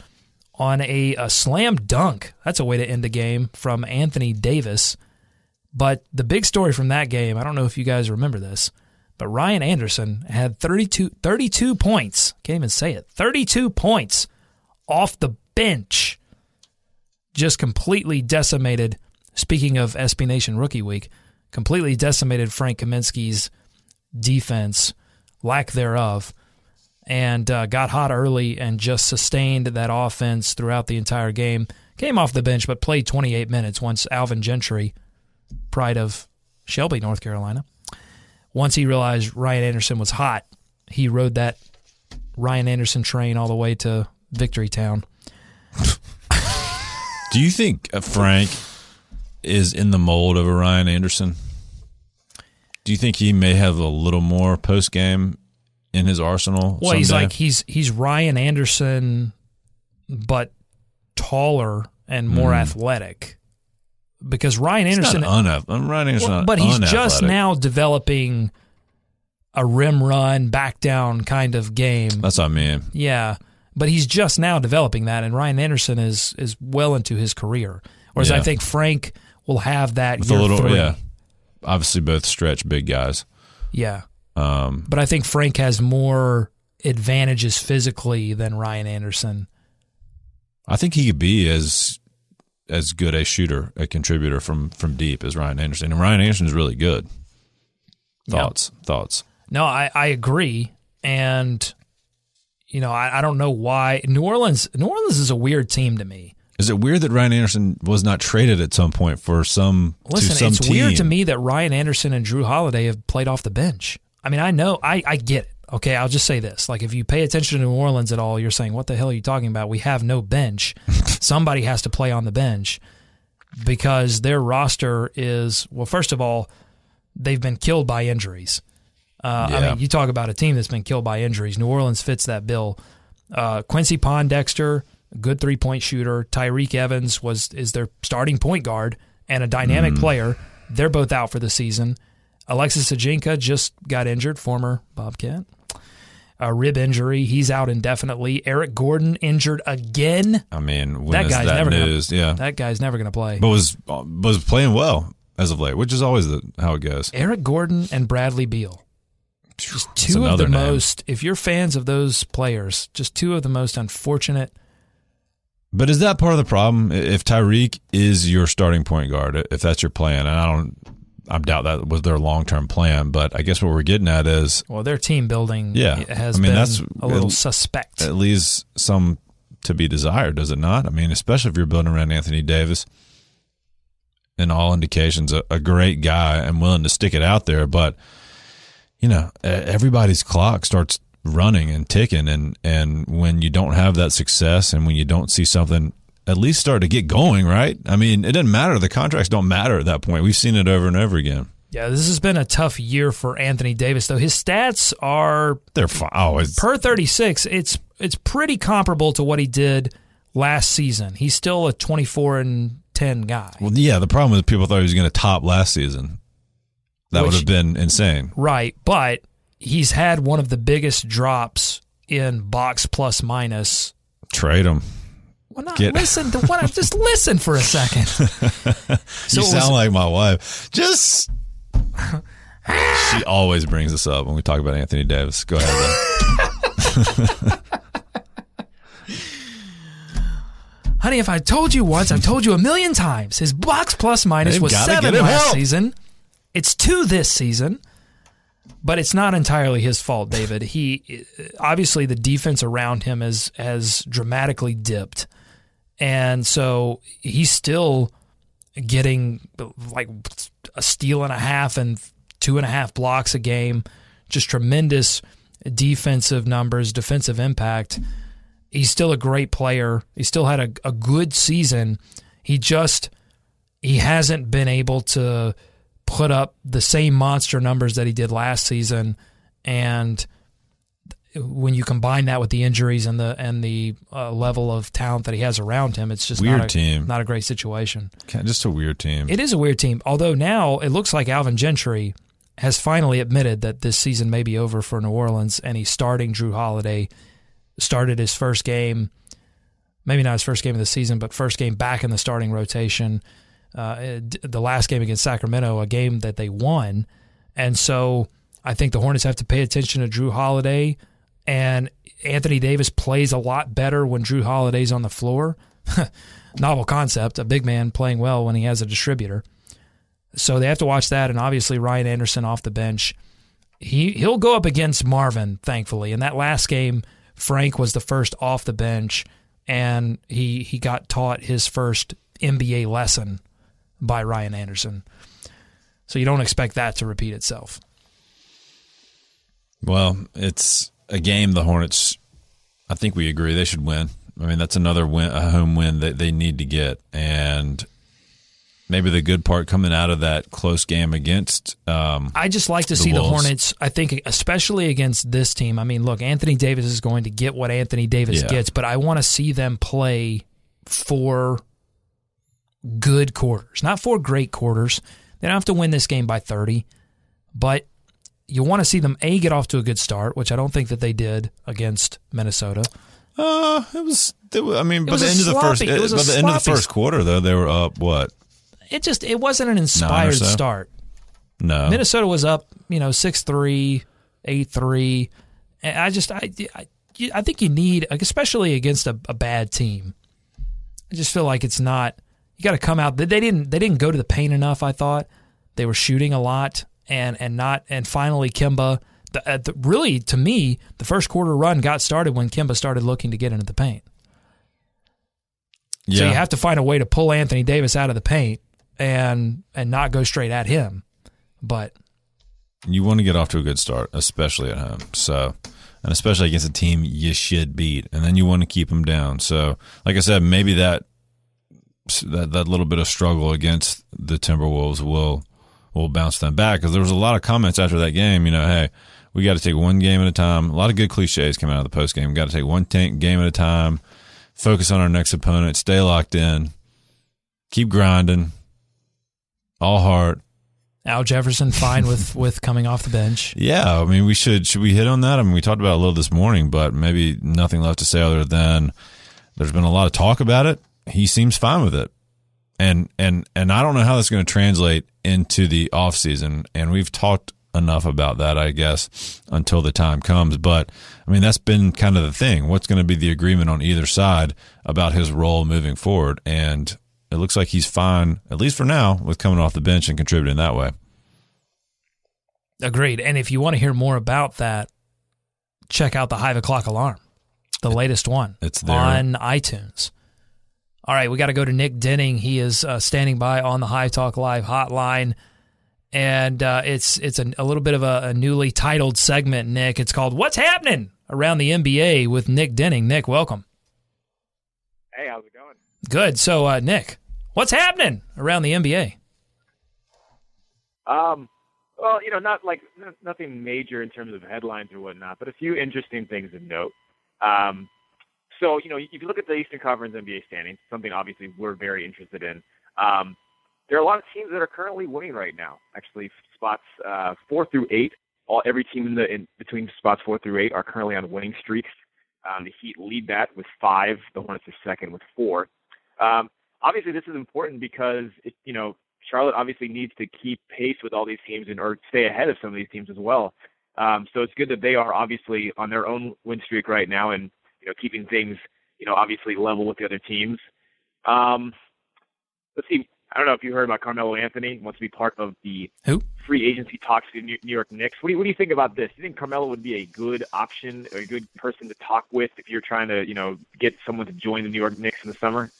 on a, a slam dunk. That's a way to end a game from Anthony Davis. But the big story from that game, I don't know if you guys remember this, but Ryan Anderson had 32, 32 points. Can't even say it. 32 points off the bench just completely decimated. Speaking of SB Nation Rookie Week, completely decimated Frank Kaminsky's defense, lack thereof, and uh, got hot early and just sustained that offense throughout the entire game. Came off the bench, but played 28 minutes once Alvin Gentry, pride of Shelby, North Carolina, once he realized Ryan Anderson was hot, he rode that Ryan Anderson train all the way to Victory Town. Do you think uh, Frank is in the mold of a Ryan Anderson? Do you think he may have a little more post game in his arsenal? Well, he's like he's he's Ryan Anderson, but taller and more hmm. athletic. Because Ryan He's Anderson, unath- uh, Ryan Anderson, Well, but he's just now developing a rim run, back down kind of game. That's what I mean. Yeah, but he's just now developing that, and Ryan Anderson is is well into his career. Whereas Yeah. I think Frank will have that With a little, three. yeah. Obviously, both stretch big guys. Yeah. Um, But I think Frank has more advantages physically than Ryan Anderson. I think he could be as as good a shooter, a contributor from from deep as Ryan Anderson. And Ryan Anderson is really good. Thoughts, thoughts. No, I, I agree. And, you know, I, I don't know why. New Orleans New Orleans is a weird team to me. Is it weird that Ryan Anderson was not traded at some point for some Listen, some it's team? weird to me that Ryan Anderson and Jrue Holiday have played off the bench. I mean, I know, I, I get it. Okay, I'll just say this. Like, if you pay attention to New Orleans at all, you're saying, what the hell are you talking about? We have no bench. Somebody has to play on the bench because their roster is, well, first of all, they've been killed by injuries. Uh, I mean, you talk about a team that's been killed by injuries. New Orleans fits that bill. Uh, Quincy Pondexter, good three point shooter. Tyreke Evans was is their starting point guard and a dynamic player. They're both out for the season. Alexis Ajinça just got injured, former Bobcat. A rib injury. He's out indefinitely. Eric Gordon injured again. I mean, when that is guy's that never news? Gonna, yeah, that guy's never going to play. but was was playing well as of late, which is always the, how it goes. Eric Gordon and Bradley Beal. Just two of the name. most, if you're fans of those players, just two of the most unfortunate. But is that part of the problem? If Tyreke is your starting point guard, if that's your plan, and I don't, I doubt that was their long term plan. But I guess what we're getting at is Well, their team building Yeah. has I mean, been that's- a little it- suspect. at least some to be desired, does it not? I mean, especially if you're building around Anthony Davis, in all indications, a, a great guy and willing to stick it out there. But you know, everybody's clock starts running and ticking, and and when you don't have that success, and when you don't see something at least start to get going, right? I mean, it doesn't matter. The contracts don't matter at that point. We've seen it over and over again. yeah, this has been a tough year for Anthony Davis, though his stats are They're fine. Oh, per 36. It's it's pretty comparable to what he did last season. He's still a 24 and 10 guy. well, yeah. The problem is people thought he was going to top last season. That would have been insane. Right, but he's had one of the biggest drops in box plus minus. Trade him. Well, not Get- listen to what I just listen for a second. So you it was- sound like my wife. Just she always brings this up when we talk about Anthony Davis. Go ahead. Though. Honey, if I told you once, I've told you a million times. His box plus minus They've was seven last help. season. It's two this season, but it's not entirely his fault, David. He obviously the defense around him has has dramatically dipped, and so he's still getting like a steal and a half and two and a half blocks a game. Just tremendous defensive numbers, defensive impact he's still a great player. He still had a, a good season. He just he hasn't been able to put up the same monster numbers that he did last season and when you combine that with the injuries and the and the uh, level of talent that he has around him, it's just Weird not a, team. not a great situation. Just a weird team. It is a weird team. Although now it looks like Alvin Gentry has finally admitted that this season may be over for New Orleans, and he's starting Jrue Holiday. Started his first game, maybe not his first game of the season, but first game back in the starting rotation. Uh, the last game against Sacramento, a game that they won, and so I think the Hornets have to pay attention to Jrue Holiday. And Anthony Davis plays a lot better when Jrue Holiday's on the floor. Novel concept, a big man playing well when he has a distributor. So they have to watch that, and obviously Ryan Anderson off the bench. He he'll go up against Marvin, thankfully. In that last game, Frank was the first off the bench, and he he got taught his first NBA lesson by Ryan Anderson. So you don't expect that to repeat itself. Well, it's a game the Hornets. I think we agree they should win. I mean, that's another win, a home win that they need to get, and maybe the good part coming out of that close game against. Um, I just like to The see the Hornets. I think, especially against this team. I mean, look, Anthony Davis is going to get what Anthony Davis Yeah. gets, but I want to see them play for good quarters, not for great quarters. They don't have to win this game by 30, but you want to see them a get off to a good start, which I don't think that they did against Minnesota. Uh, it was. It was I mean, It by the end of the first, sloppy- it was by the end of the first quarter, though, they were up. What? It just it wasn't an inspired so? start. No, Minnesota was up, you know, six three, eight three. I just I I, I think you need, especially against a, a bad team. I just feel like it's not. You got to come out. They didn't. They didn't go to the paint enough. I thought they were shooting a lot and and not. And finally, Kemba. The, uh, the, really, to me, the first quarter run got started when Kemba started looking to get into the paint. Yeah. So you have to find a way to pull Anthony Davis out of the paint and and not go straight at him. But you want to get off to a good start, especially at home. So, and especially against a team you should beat, and then you want to keep them down. So, like I said, maybe that that that little bit of struggle against the Timberwolves will will bounce them back because there was a lot of comments after that game. You know, hey, we got to take one game at a time. A lot of good cliches coming out of the post game. Got to take one tank game at a time. Focus on our next opponent. Stay locked in. Keep grinding. All heart. Al Jefferson fine with with coming off the bench. Yeah, I mean, we should should we hit on that? I mean, we talked about it a little this morning, but maybe nothing left to say other than there's been a lot of talk about it. He seems fine with it, and and and I don't know how that's going to translate into the off season. And we've talked enough about that, I guess, until the time comes. But I mean, that's been kind of the thing. What's going to be the agreement on either side about his role moving forward? And it looks like he's fine, at least for now, with coming off the bench and contributing that way. Agreed. And if you want to hear more about that, check out the Hive O'Clock Alarm, the latest one. It's there. on iTunes. All right, we got to go to Nick Denning. He is uh, standing by on the Hive Talk Live hotline, and uh, it's it's a, a little bit of a, a newly titled segment. Nick, it's called "What's Happening Around the NBA" with Nick Denning. Nick, welcome. Hey, how's it going? Good. So, uh, Nick, what's happening around the NBA? Um, well, you know, not like n- nothing major in terms of headlines or whatnot, but a few interesting things of note. Um, so, you know, if you look at the Eastern Conference NBA standings, something obviously we're very interested in. Um, there are a lot of teams that are currently winning right now. Actually, spots uh, four through eight, all every team in the in between spots four through eight are currently on winning streaks. Um, the Heat lead that with five. The Hornets are second with four. Um, obviously, this is important because it, you know Charlotte obviously needs to keep pace with all these teams and or stay ahead of some of these teams as well. Um, so it's good that they are obviously on their own win streak right now and you know keeping things you know obviously level with the other teams. Um, let's see. I don't know if you heard about Carmelo Anthony wants to be part of the Who? free agency talks to New New York Knicks. What do you, what do you think about this? Do you think Carmelo would be a good option or a good person to talk with if you're trying to you know get someone to join the New York Knicks in the summer?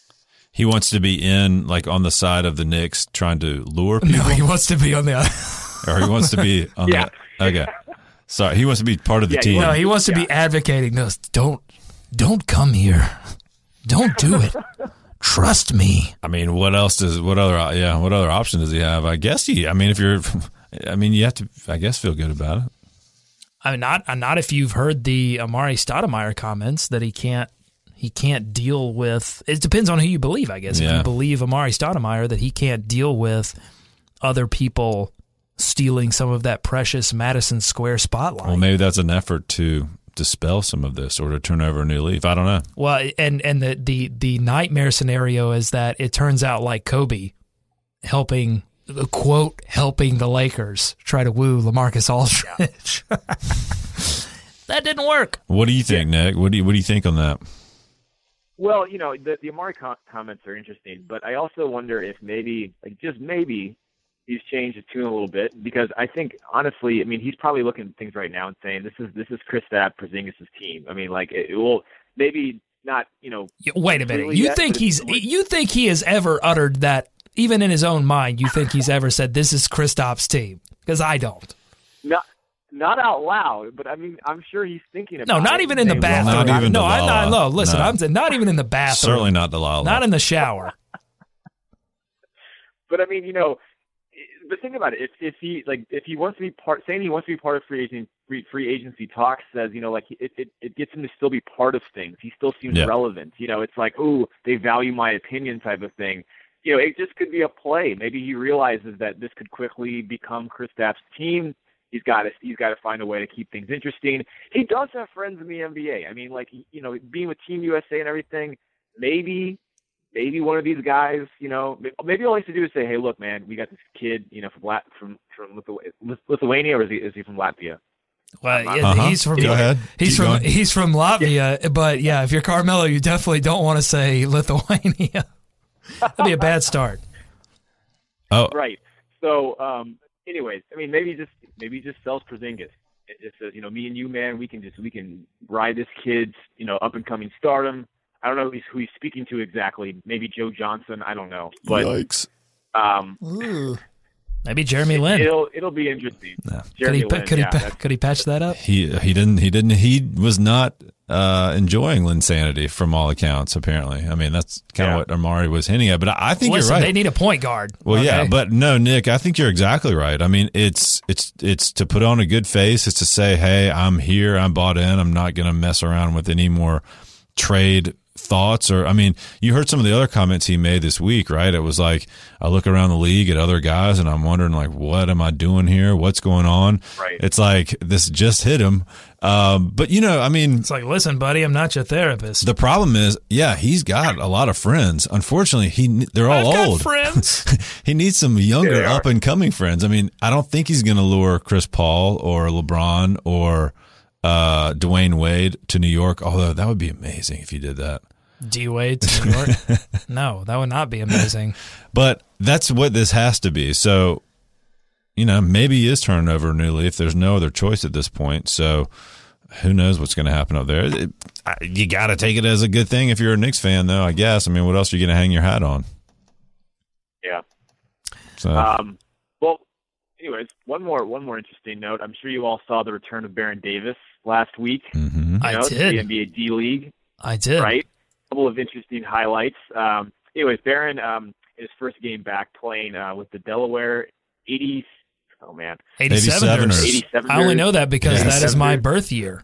He wants to be in, like, on the side of the Knicks, trying to lure people, No, he wants to be on the. or he wants to be on Yeah. the. Okay, sorry, he wants to be part of the Yeah, team. No, he wants to be advocating this. Don't, don't come here. Don't do it. Trust me. I mean, what else does? What other? Yeah, what other option does he have? I guess he. I mean, if you're, I mean, you have to. I guess feel good about it. I mean, not uh, not if you've heard the Amar'e Stoudemire comments that he can't he can't deal with. It depends on who you believe, I guess. If you believe Amar'e Stoudemire that he can't deal with other people stealing some of that precious Madison Square spotlight. Well, maybe that's an effort to dispel some of this or to turn over a new leaf. I don't know. Well, and and the the the nightmare scenario is that it turns out like Kobe helping quote helping the Lakers try to woo LaMarcus Aldridge. that didn't work. What do you think, Nick? What do you What do you think on that? Well, you know, the, the Amar'e co- comments are interesting, but I also wonder if maybe, like, just maybe, he's changed his tune a little bit because I think, honestly, I mean, he's probably looking at things right now and saying, "This is this is Chris Kristaps Porzingis' team." I mean, like, it, it will maybe not, you know. Wait a minute. You yet, think but it's- he's you think he has ever uttered that even in his own mind? You think he's ever said this is Kristaps' team? Because I don't. not not out loud, but I mean, I'm sure he's thinking about. No, not it even in the saying, well, bathroom. Not even no, I'm not. Delilah. No, listen, No. I'm not even in the bathroom. Certainly not Delilah. Not in the shower. But I mean, you know, but think about it. If if he like if he wants to be part, saying he wants to be part of free agent free, free agency talks, says you know like it, it it gets him to still be part of things. He still seems Yeah. relevant. You know, it's like oh they value my opinion type of thing. You know, it just could be a play. Maybe he realizes that this could quickly become Chris Kristaps' team. He's got to he's got to find a way to keep things interesting. He does have friends in the NBA. I mean, like you know, being with Team USA and everything. Maybe maybe one of these guys, you know, maybe all he has to do is say, "Hey, look, man, we got this kid, you know, from Lat- from from Lithuania, or is he is he from Latvia?" Well, yeah, uh-huh. he's from. Go ahead. He's Keep from. going. He's from Latvia, but yeah, if you're Carmelo, you definitely don't want to say Lithuania. That'd be a bad start. Oh, right. So, um, anyways, I mean, maybe just maybe he just sells Porzingis. It just says, you know, me and you, man, we can just we can ride this kid's, you know, up and coming stardom. I don't know who he's, who he's speaking to exactly. Maybe Joe Johnson. I don't know. But Yikes. um, Maybe Jeremy Lin. it'll it'll be interesting. No. Could he, Lin, could, he yeah, pa- could he patch that up? He he didn't he didn't he was not uh, enjoying Linsanity from all accounts. Apparently, I mean that's kind of Yeah. what Amar'e was hinting at. But I, I think Listen, you're right. they need a point guard. Well, yeah, but no, Nick, I think you're exactly right. I mean, it's it's it's to put on a good face. It's to say, hey, I'm here. I'm bought in. I'm not going to mess around with any more trade thoughts. Or, I mean, you heard some of the other comments he made this week, right? It was like I look around the league at other guys, and I'm wondering, like, what am I doing here? What's going on? Right. It's like this just hit him. Um, but you know, I mean, it's like, listen, buddy, I'm not your therapist. the problem is, yeah, he's got a lot of friends. Unfortunately, he they're all I've got old. friends. he needs some younger, Yeah, they are. up and coming friends. I mean, I don't think he's going to lure Chris Paul or LeBron or uh, Dwyane Wade to New York. Although that would be amazing if he did that. D Wade to New York. no, that would not be amazing. But that's what this has to be. So, you know, maybe he is turning over a new leaf. There's no other choice at this point. So, who knows what's going to happen up there? It- I- you got to take it as a good thing if you're a Knicks fan, though. I guess. I mean, what else are you going to hang your hat on? Yeah. So, Um, well, anyways, one more one more interesting note. I'm sure you all saw the return of Baron Davis last week. mhm. You I know, to did. The NBA D League, I did. right? A couple of interesting highlights. Um, anyways, Baron, um, in his first game back, playing uh, with the Delaware 80. Oh man, 87ers. 87ers. I only know that because Yeah. that is my birth year.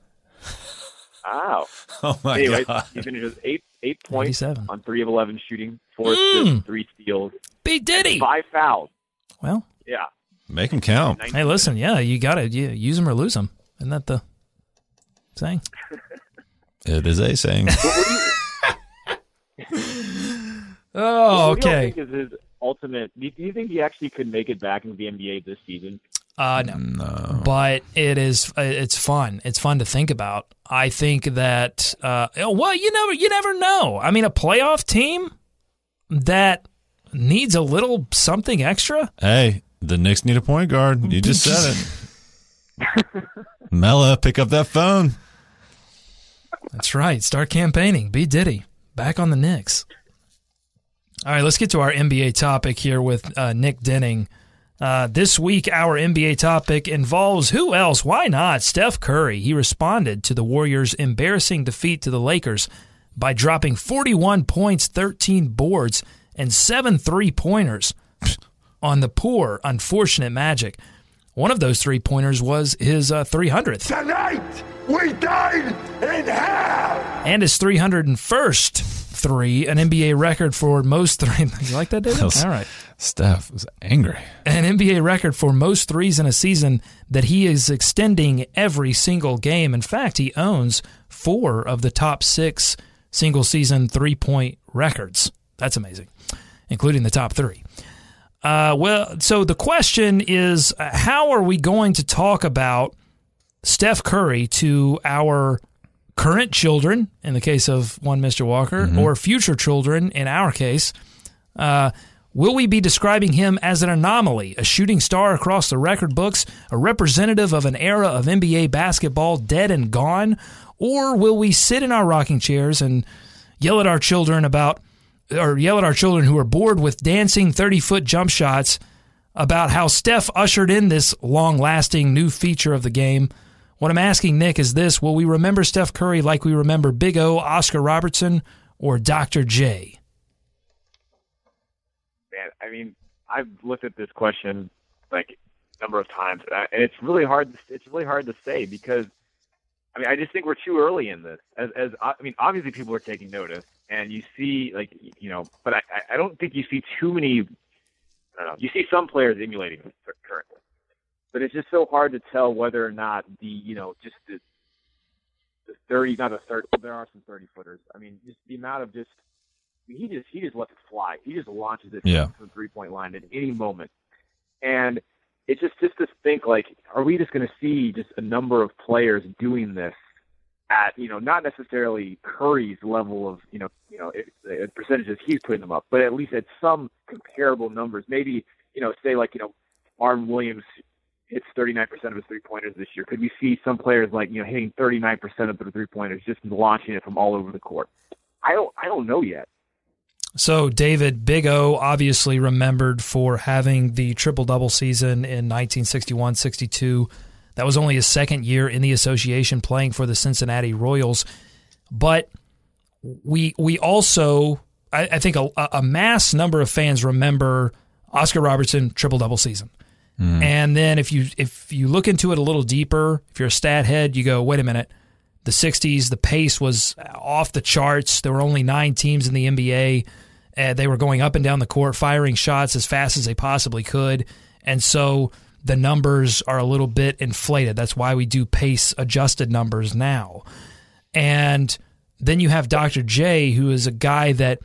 Wow. oh my Anyways, god! he finished with eight eight points 87. on three of eleven shooting, four Mm. assists, three steals, B Diddy. five fouls. Well, Yeah. Make them count. hey, listen, yeah, you got to yeah, use them or lose them. Isn't that the saying? It is a saying. Oh, What do you okay. think is his ultimate? Do you, do you think he actually could make it back into the NBA this season? Uh, no. no. but it is uh, it's fun. It's fun to think about. I think that uh, well, you never you never know. I mean, a playoff team that needs a little something extra. Hey, the Knicks need a point guard. You just said it. Mella, pick up that phone. That's right. Start campaigning. B Diddy back on the Knicks. All right, let's get to our NBA topic here with uh, Nick Denning. Uh, this week, our NBA topic involves who else? Why not? Steph Curry. He responded to the Warriors' embarrassing defeat to the Lakers by dropping 41 points, 13 boards, and seven three pointers on the poor, unfortunate Magic. One of those three pointers was his uh, 300th Tonight, we died in hell! and his 301st three, an NBA record for most three. You like that, David? Yes. All right. Steph was angry. An NBA record for most threes in a season that he is extending every single game. In fact, he owns four of the top six single season three point records. That's amazing, including the top three. Uh, well, so the question is uh, how are we going to talk about Steph Curry to our current children, in the case of one Mr. Walker, or future children, in our case? Uh, will we be describing him as an anomaly, a shooting star across the record books, a representative of an era of NBA basketball dead and gone? Or will we sit in our rocking chairs and yell at our children about, or yell at our children who are bored with dancing 30 foot jump shots about how Steph ushered in this long lasting new feature of the game? What I'm asking Nick is this Will we remember Steph Curry like we remember Big O, Oscar Robertson, or Dr. J? Man, I mean, I've looked at this question like a number of times, and it's really hard. It's really hard to say because, I mean, I just think we're too early in this. As, as I mean, obviously people are taking notice, and you see, like, you know, but I, I don't think you see too many. I don't know. You see some players emulating currently. But it's just so hard to tell whether or not the you know just the the thirty not a thirty there are some thirty footers. I mean just the amount of just he just he just lets it fly. He just launches it Yeah. from the three point line at any moment. And it's just just to think like, are we just gonna see just a number of players doing this at, you know, not necessarily Curry's level of, you know, you know, it, percentages he's putting them up, but at least at some comparable numbers. Maybe, you know, say like, you know, Marvin Williams hits 39% of his three pointers this year. Could we see some players like, you know, hitting 39% of their three pointers, just launching it from all over the court? I don't, I don't know yet. So, David, Big O obviously remembered for having the triple double season in 1961 62. That was only his second year in the association playing for the Cincinnati Royals. But we we also, I, I think, a, a mass number of fans remember Oscar Robertson triple double season. And then if you if you look into it a little deeper, if you're a stat head, you go, wait a minute. The 60s, the pace was off the charts. There were only nine teams in the NBA. Uh, they were going up and down the court, firing shots as fast as they possibly could. And so the numbers are a little bit inflated. That's why we do pace adjusted numbers now. And then you have Dr. J, who is a guy that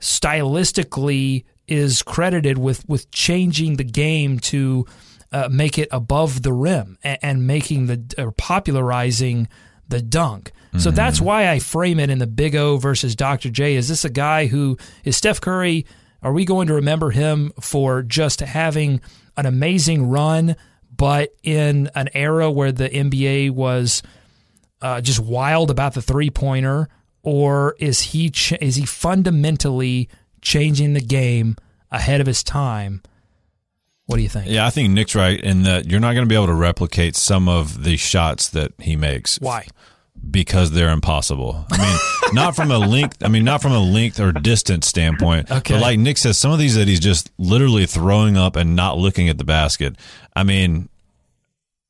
stylistically is credited with with changing the game to uh, make it above the rim and, and making the or popularizing the dunk. So that's why I frame it in the Big O versus Dr. J. Is this a guy who is Steph Curry? Are we going to remember him for just having an amazing run, but in an era where the NBA was uh, just wild about the three pointer, or is he ch- is he fundamentally changing the game ahead of his time? What do you think? Yeah, I think Nick's right in that you're not going to be able to replicate some of the shots that he makes. Why? Because they're impossible. I mean, not from a length. I mean, not from a length or distance standpoint. Okay. But like Nick says, some of these that he's just literally throwing up and not looking at the basket. I mean,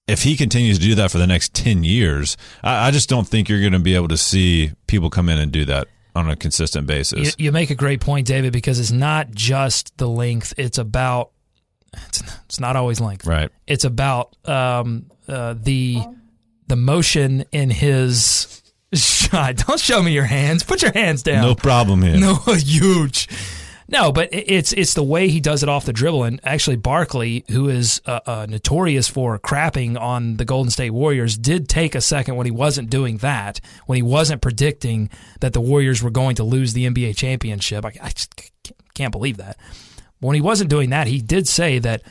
if he continues to do that for the next ten years, I, I just don't think you're going to be able to see people come in and do that on a consistent basis. You, you make a great point, David, because it's not just the length. It's about it's, it's not always length. Right. It's about um, uh, the the motion in his shot. Don't show me your hands. Put your hands down. No problem here. No, huge. No, but it's it's the way he does it off the dribble. And actually, Barkley, who is uh, uh, notorious for crapping on the Golden State Warriors, did take a second when he wasn't doing that. When he wasn't predicting that the Warriors were going to lose the NBA championship, I, I just can't believe that. When he wasn't doing that, he did say that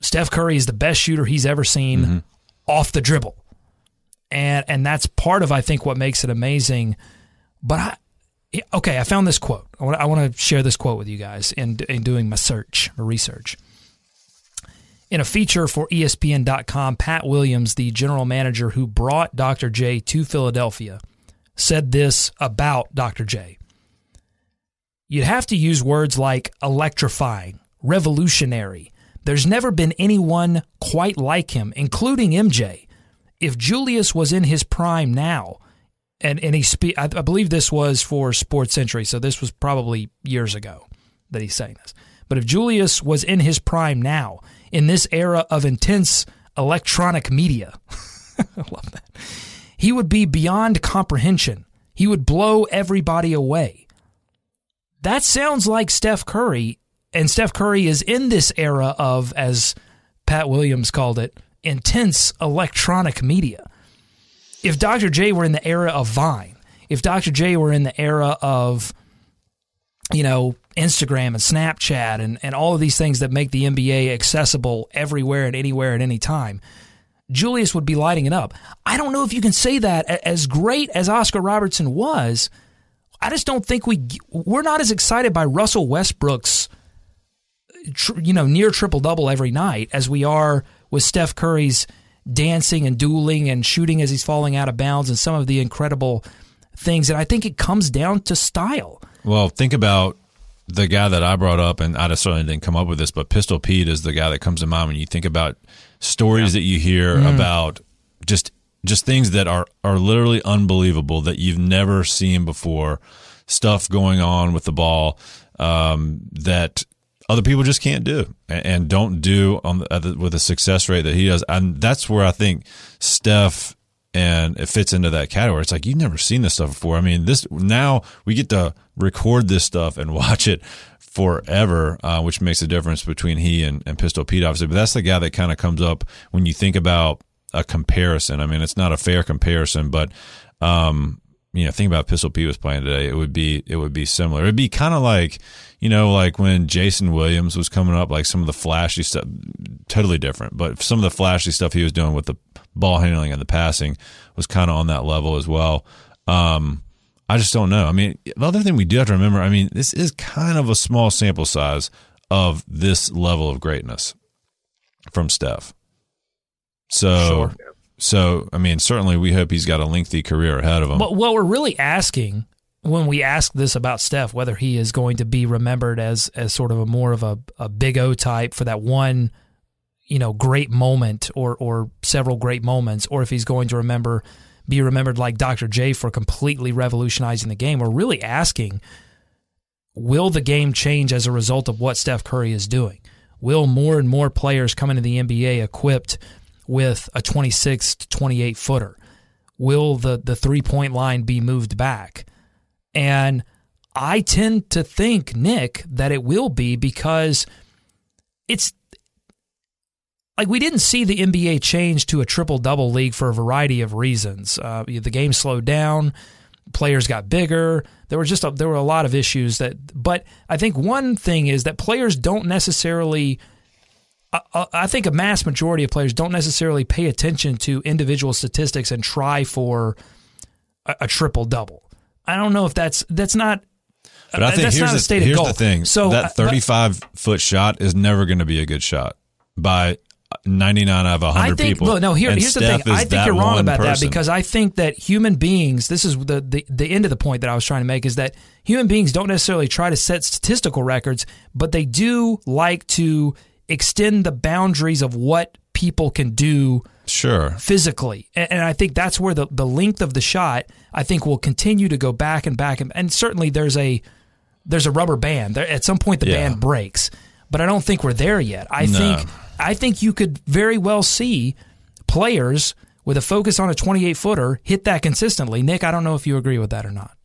Steph Curry is the best shooter he's ever seen off the dribble, and and that's part of I think what makes it amazing. But I, okay, I found this quote. I want, I want to share this quote with you guys in, in doing my search, my research. In a feature for ESPN.com, Pat Williams, the general manager who brought Dr. J to Philadelphia, said this about Dr. J. You'd have to use words like electrifying, revolutionary. There's never been anyone quite like him, including MJ. If Julius was in his prime now, and and he spe- I, I believe this was for Sports Century, so this was probably years ago that he's saying this. But if Julius was in his prime now, in this era of intense electronic media, I love that, he would be beyond comprehension. He would blow everybody away. That sounds like Steph Curry, and Steph Curry is in this era of, as Pat Williams called it, intense electronic media if Dr. J were in the era of Vine, if Dr. J were in the era of, you know, Instagram and Snapchat and, and all of these things that make the NBA accessible everywhere and anywhere at any time, Julius would be lighting it up. I don't know if you can say that as great as Oscar Robertson was. I just don't think we we're not as excited by Russell Westbrook's you know near triple double every night as we are with Steph Curry's dancing and dueling and shooting as he's falling out of bounds and some of the incredible things. And I think it comes down to style. Well, think about the guy that I brought up, and I just certainly didn't come up with this, but Pistol Pete is the guy that comes to mind when you think about stories that you hear about just just things that are are literally unbelievable that you've never seen before, stuff going on with the ball um, that other people just can't do and, don't do on the, with a success rate that he does. And that's where I think Steph and it fits into that category. It's like you've never seen this stuff before. I mean, this now we get to record this stuff and watch it forever, uh, which makes a difference between he and, and Pistol Pete, obviously. But that's the guy that kind of comes up when you think about a comparison. I mean, it's not a fair comparison, but um, you know, think about Pistol Pete was playing today, it would be it would be similar. It'd be kind of like, you know, like when Jason Williams was coming up, like some of the flashy stuff, totally different, but some of the flashy stuff he was doing with the ball handling and the passing was kind of on that level as well. Um, I just don't know. I mean, the other thing we do have to remember, I mean, this is kind of a small sample size of this level of greatness from Steph. So, sure. So I mean, certainly we hope he's got a lengthy career ahead of him. But what we're really asking when we ask this about Steph, whether he is going to be remembered as as sort of a more of a, a big O type for that one, you know, great moment or or several great moments, or if he's going to remember be remembered like Dr. J for completely revolutionizing the game. We're really asking will the game change as a result of what Steph Curry is doing? Will more and more players come into the NBA equipped with a 26 to 28 footer? Will the, the three point line be moved back? And I tend to think, Nick, that it will be because it's like we didn't see the NBA change to a triple double league for a variety of reasons. Uh, the game slowed down, players got bigger. There were just a, there were a lot of issues that. But I think one thing is that players don't necessarily. I think a mass majority of players don't necessarily pay attention to individual statistics and try for a, a triple double. I don't know if that's that's not. But I uh, think here's, the, here's the thing. So uh, that 35 foot shot is never going to be a good shot by 99 out of 100 I think, people. Look, no, here, here's Steph the thing. I think you're wrong about person. that because I think that human beings, this is the, the, the end of the point that I was trying to make, is that human beings don't necessarily try to set statistical records, but they do like to extend the boundaries of what people can do sure physically and, and, i think that's where the, the length of the shot i think will continue to go back and back and, and certainly there's a there's a rubber band there, at some point the yeah. band breaks but i don't think we're there yet i no. think I think you could very well see players with a focus on a 28 footer hit that consistently. Nick, I don't know if you agree with that or not.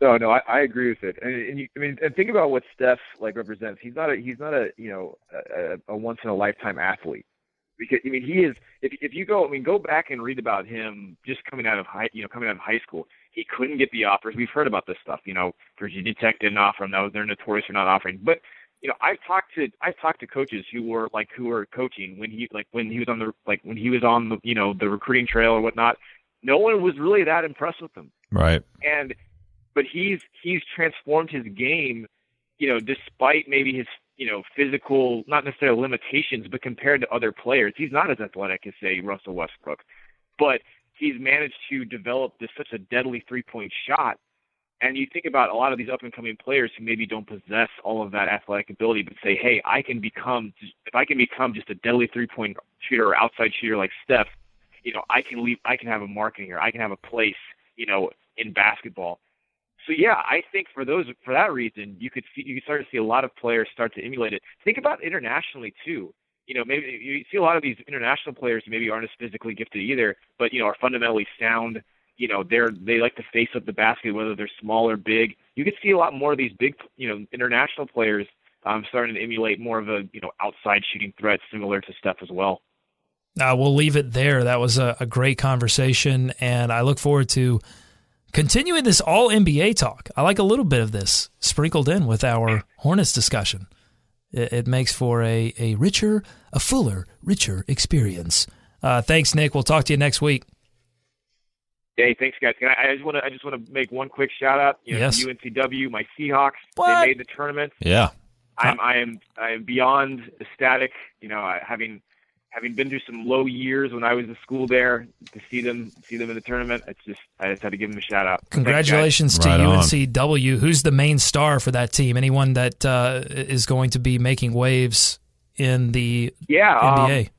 No, no, I, I agree with it. And, and you, I mean, and think about what Steph like represents. He's not a he's not a you know a, a once in a lifetime athlete. Because I mean, he is. If if you go, I mean, go back and read about him just coming out of high, you know, coming out of high school. He couldn't get the offers. We've heard about this stuff. You know, Virginia Tech didn't offer him. That was they're notorious for not offering. But you know, I've talked to I've talked to coaches who were like who were coaching when he like when he was on the like when he was on the you know the recruiting trail or whatnot. No one was really that impressed with him. Right. And but he's he's transformed his game, you know, despite maybe his you know physical not necessarily limitations, but compared to other players, he's not as athletic as say Russell Westbrook, but he's managed to develop this such a deadly three point shot and you think about a lot of these up and coming players who maybe don't possess all of that athletic ability, but say, hey, I can become, if I can become just a deadly three point shooter or outside shooter like Steph, you know, I can leave, I can have a market here, I can have a place, you know, in basketball. So yeah, I think for those, for that reason, you could see, you start to see a lot of players start to emulate it. Think about internationally too. You know, maybe you see a lot of these international players maybe aren't as physically gifted either, but you know, are fundamentally sound you know they're they like to face up the basket whether they're small or big. You could see a lot more of these big you know international players um, starting to emulate more of a you know outside shooting threat similar to Steph as well. Uh, we'll leave it there. That was a, a great conversation, and I look forward to continuing this all NBA talk. I like a little bit of this sprinkled in with our Hornets discussion. It, it makes for a, a richer, a fuller, richer experience. Uh, thanks, Nick. We'll talk to you next week. Hey, thanks, guys. I, I, just want to I just want to make one quick shout out. You know, yes. UNCW, my Seahawks. What? They made the tournament. Yeah. I'm I am I am beyond ecstatic. You know, having having been through some low years when I was in school there, to see them see them in the tournament, it's just I just had to give them a shout out. Congratulations to right UNCW. On. Who's the main star for that team? Anyone that uh, is going to be making waves in the yeah NBA? Um,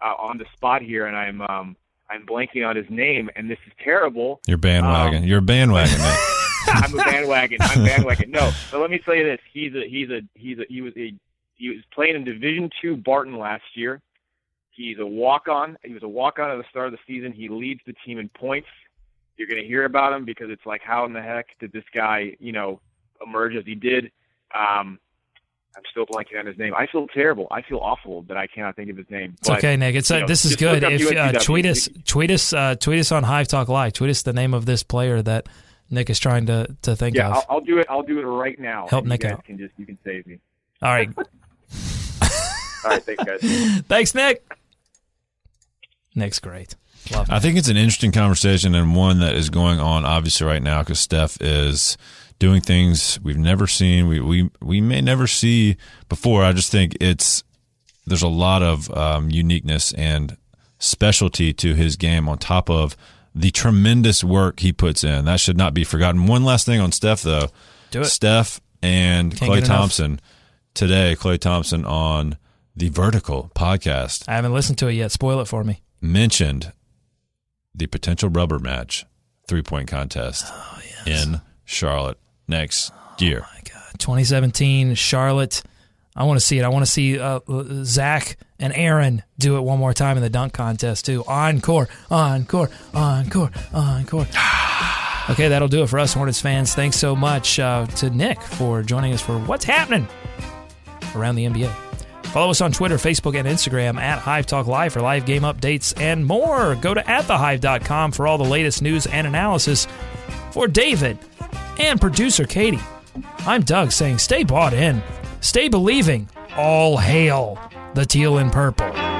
uh, on the spot here, and I'm um, I'm blanking on his name, and this is terrible. You're bandwagon. Um, You're bandwagon. I'm a bandwagon. I'm bandwagon. No, but let me tell you this: he's a he's a he's a he was a he was playing in Division Two Barton last year. He's a walk on. He was a walk on at the start of the season. He leads the team in points. You're going to hear about him because it's like, how in the heck did this guy, you know, emerge as he did? Um, I'm still blanking on his name. I feel terrible. I feel awful that I cannot think of his name. It's but, okay, Nick. It's uh, know, this is good. If uh, tweet us, tweet us, uh, tweet us on Hive Talk Live. Tweet us the name of this player that Nick is trying to to think yeah, of. I'll, I'll do it. I'll do it right now. Help Nick out. Can just you can save me. All right. All right. Thanks, guys. thanks, Nick. Nick's great. Love I think it's an interesting conversation and one that is going on obviously right now because Steph is doing things we've never seen. We we we may never see before. I just think it's there's a lot of um, uniqueness and specialty to his game on top of the tremendous work he puts in. That should not be forgotten. One last thing on Steph though. Do it. Steph and Can't Klay Thompson today. Klay Thompson on the Vertical podcast. I haven't listened to it yet. Spoil it for me. Mentioned the potential rubber match three point contest oh, yes. in Charlotte next year. Oh my God, 2017 Charlotte. I want to see it. I want to see uh, Zach and Aaron do it one more time in the dunk contest too. Encore, encore, encore, encore. okay, that'll do it for us, Hornets fans. Thanks so much uh, to Nick for joining us for what's happening around the NBA. Follow us on Twitter, Facebook, and Instagram at Hive Talk Live for live game updates and more. Go to atthehive.com for all the latest news and analysis. For David and producer Katie, I'm Doug saying stay bought in, stay believing, all hail the teal and purple.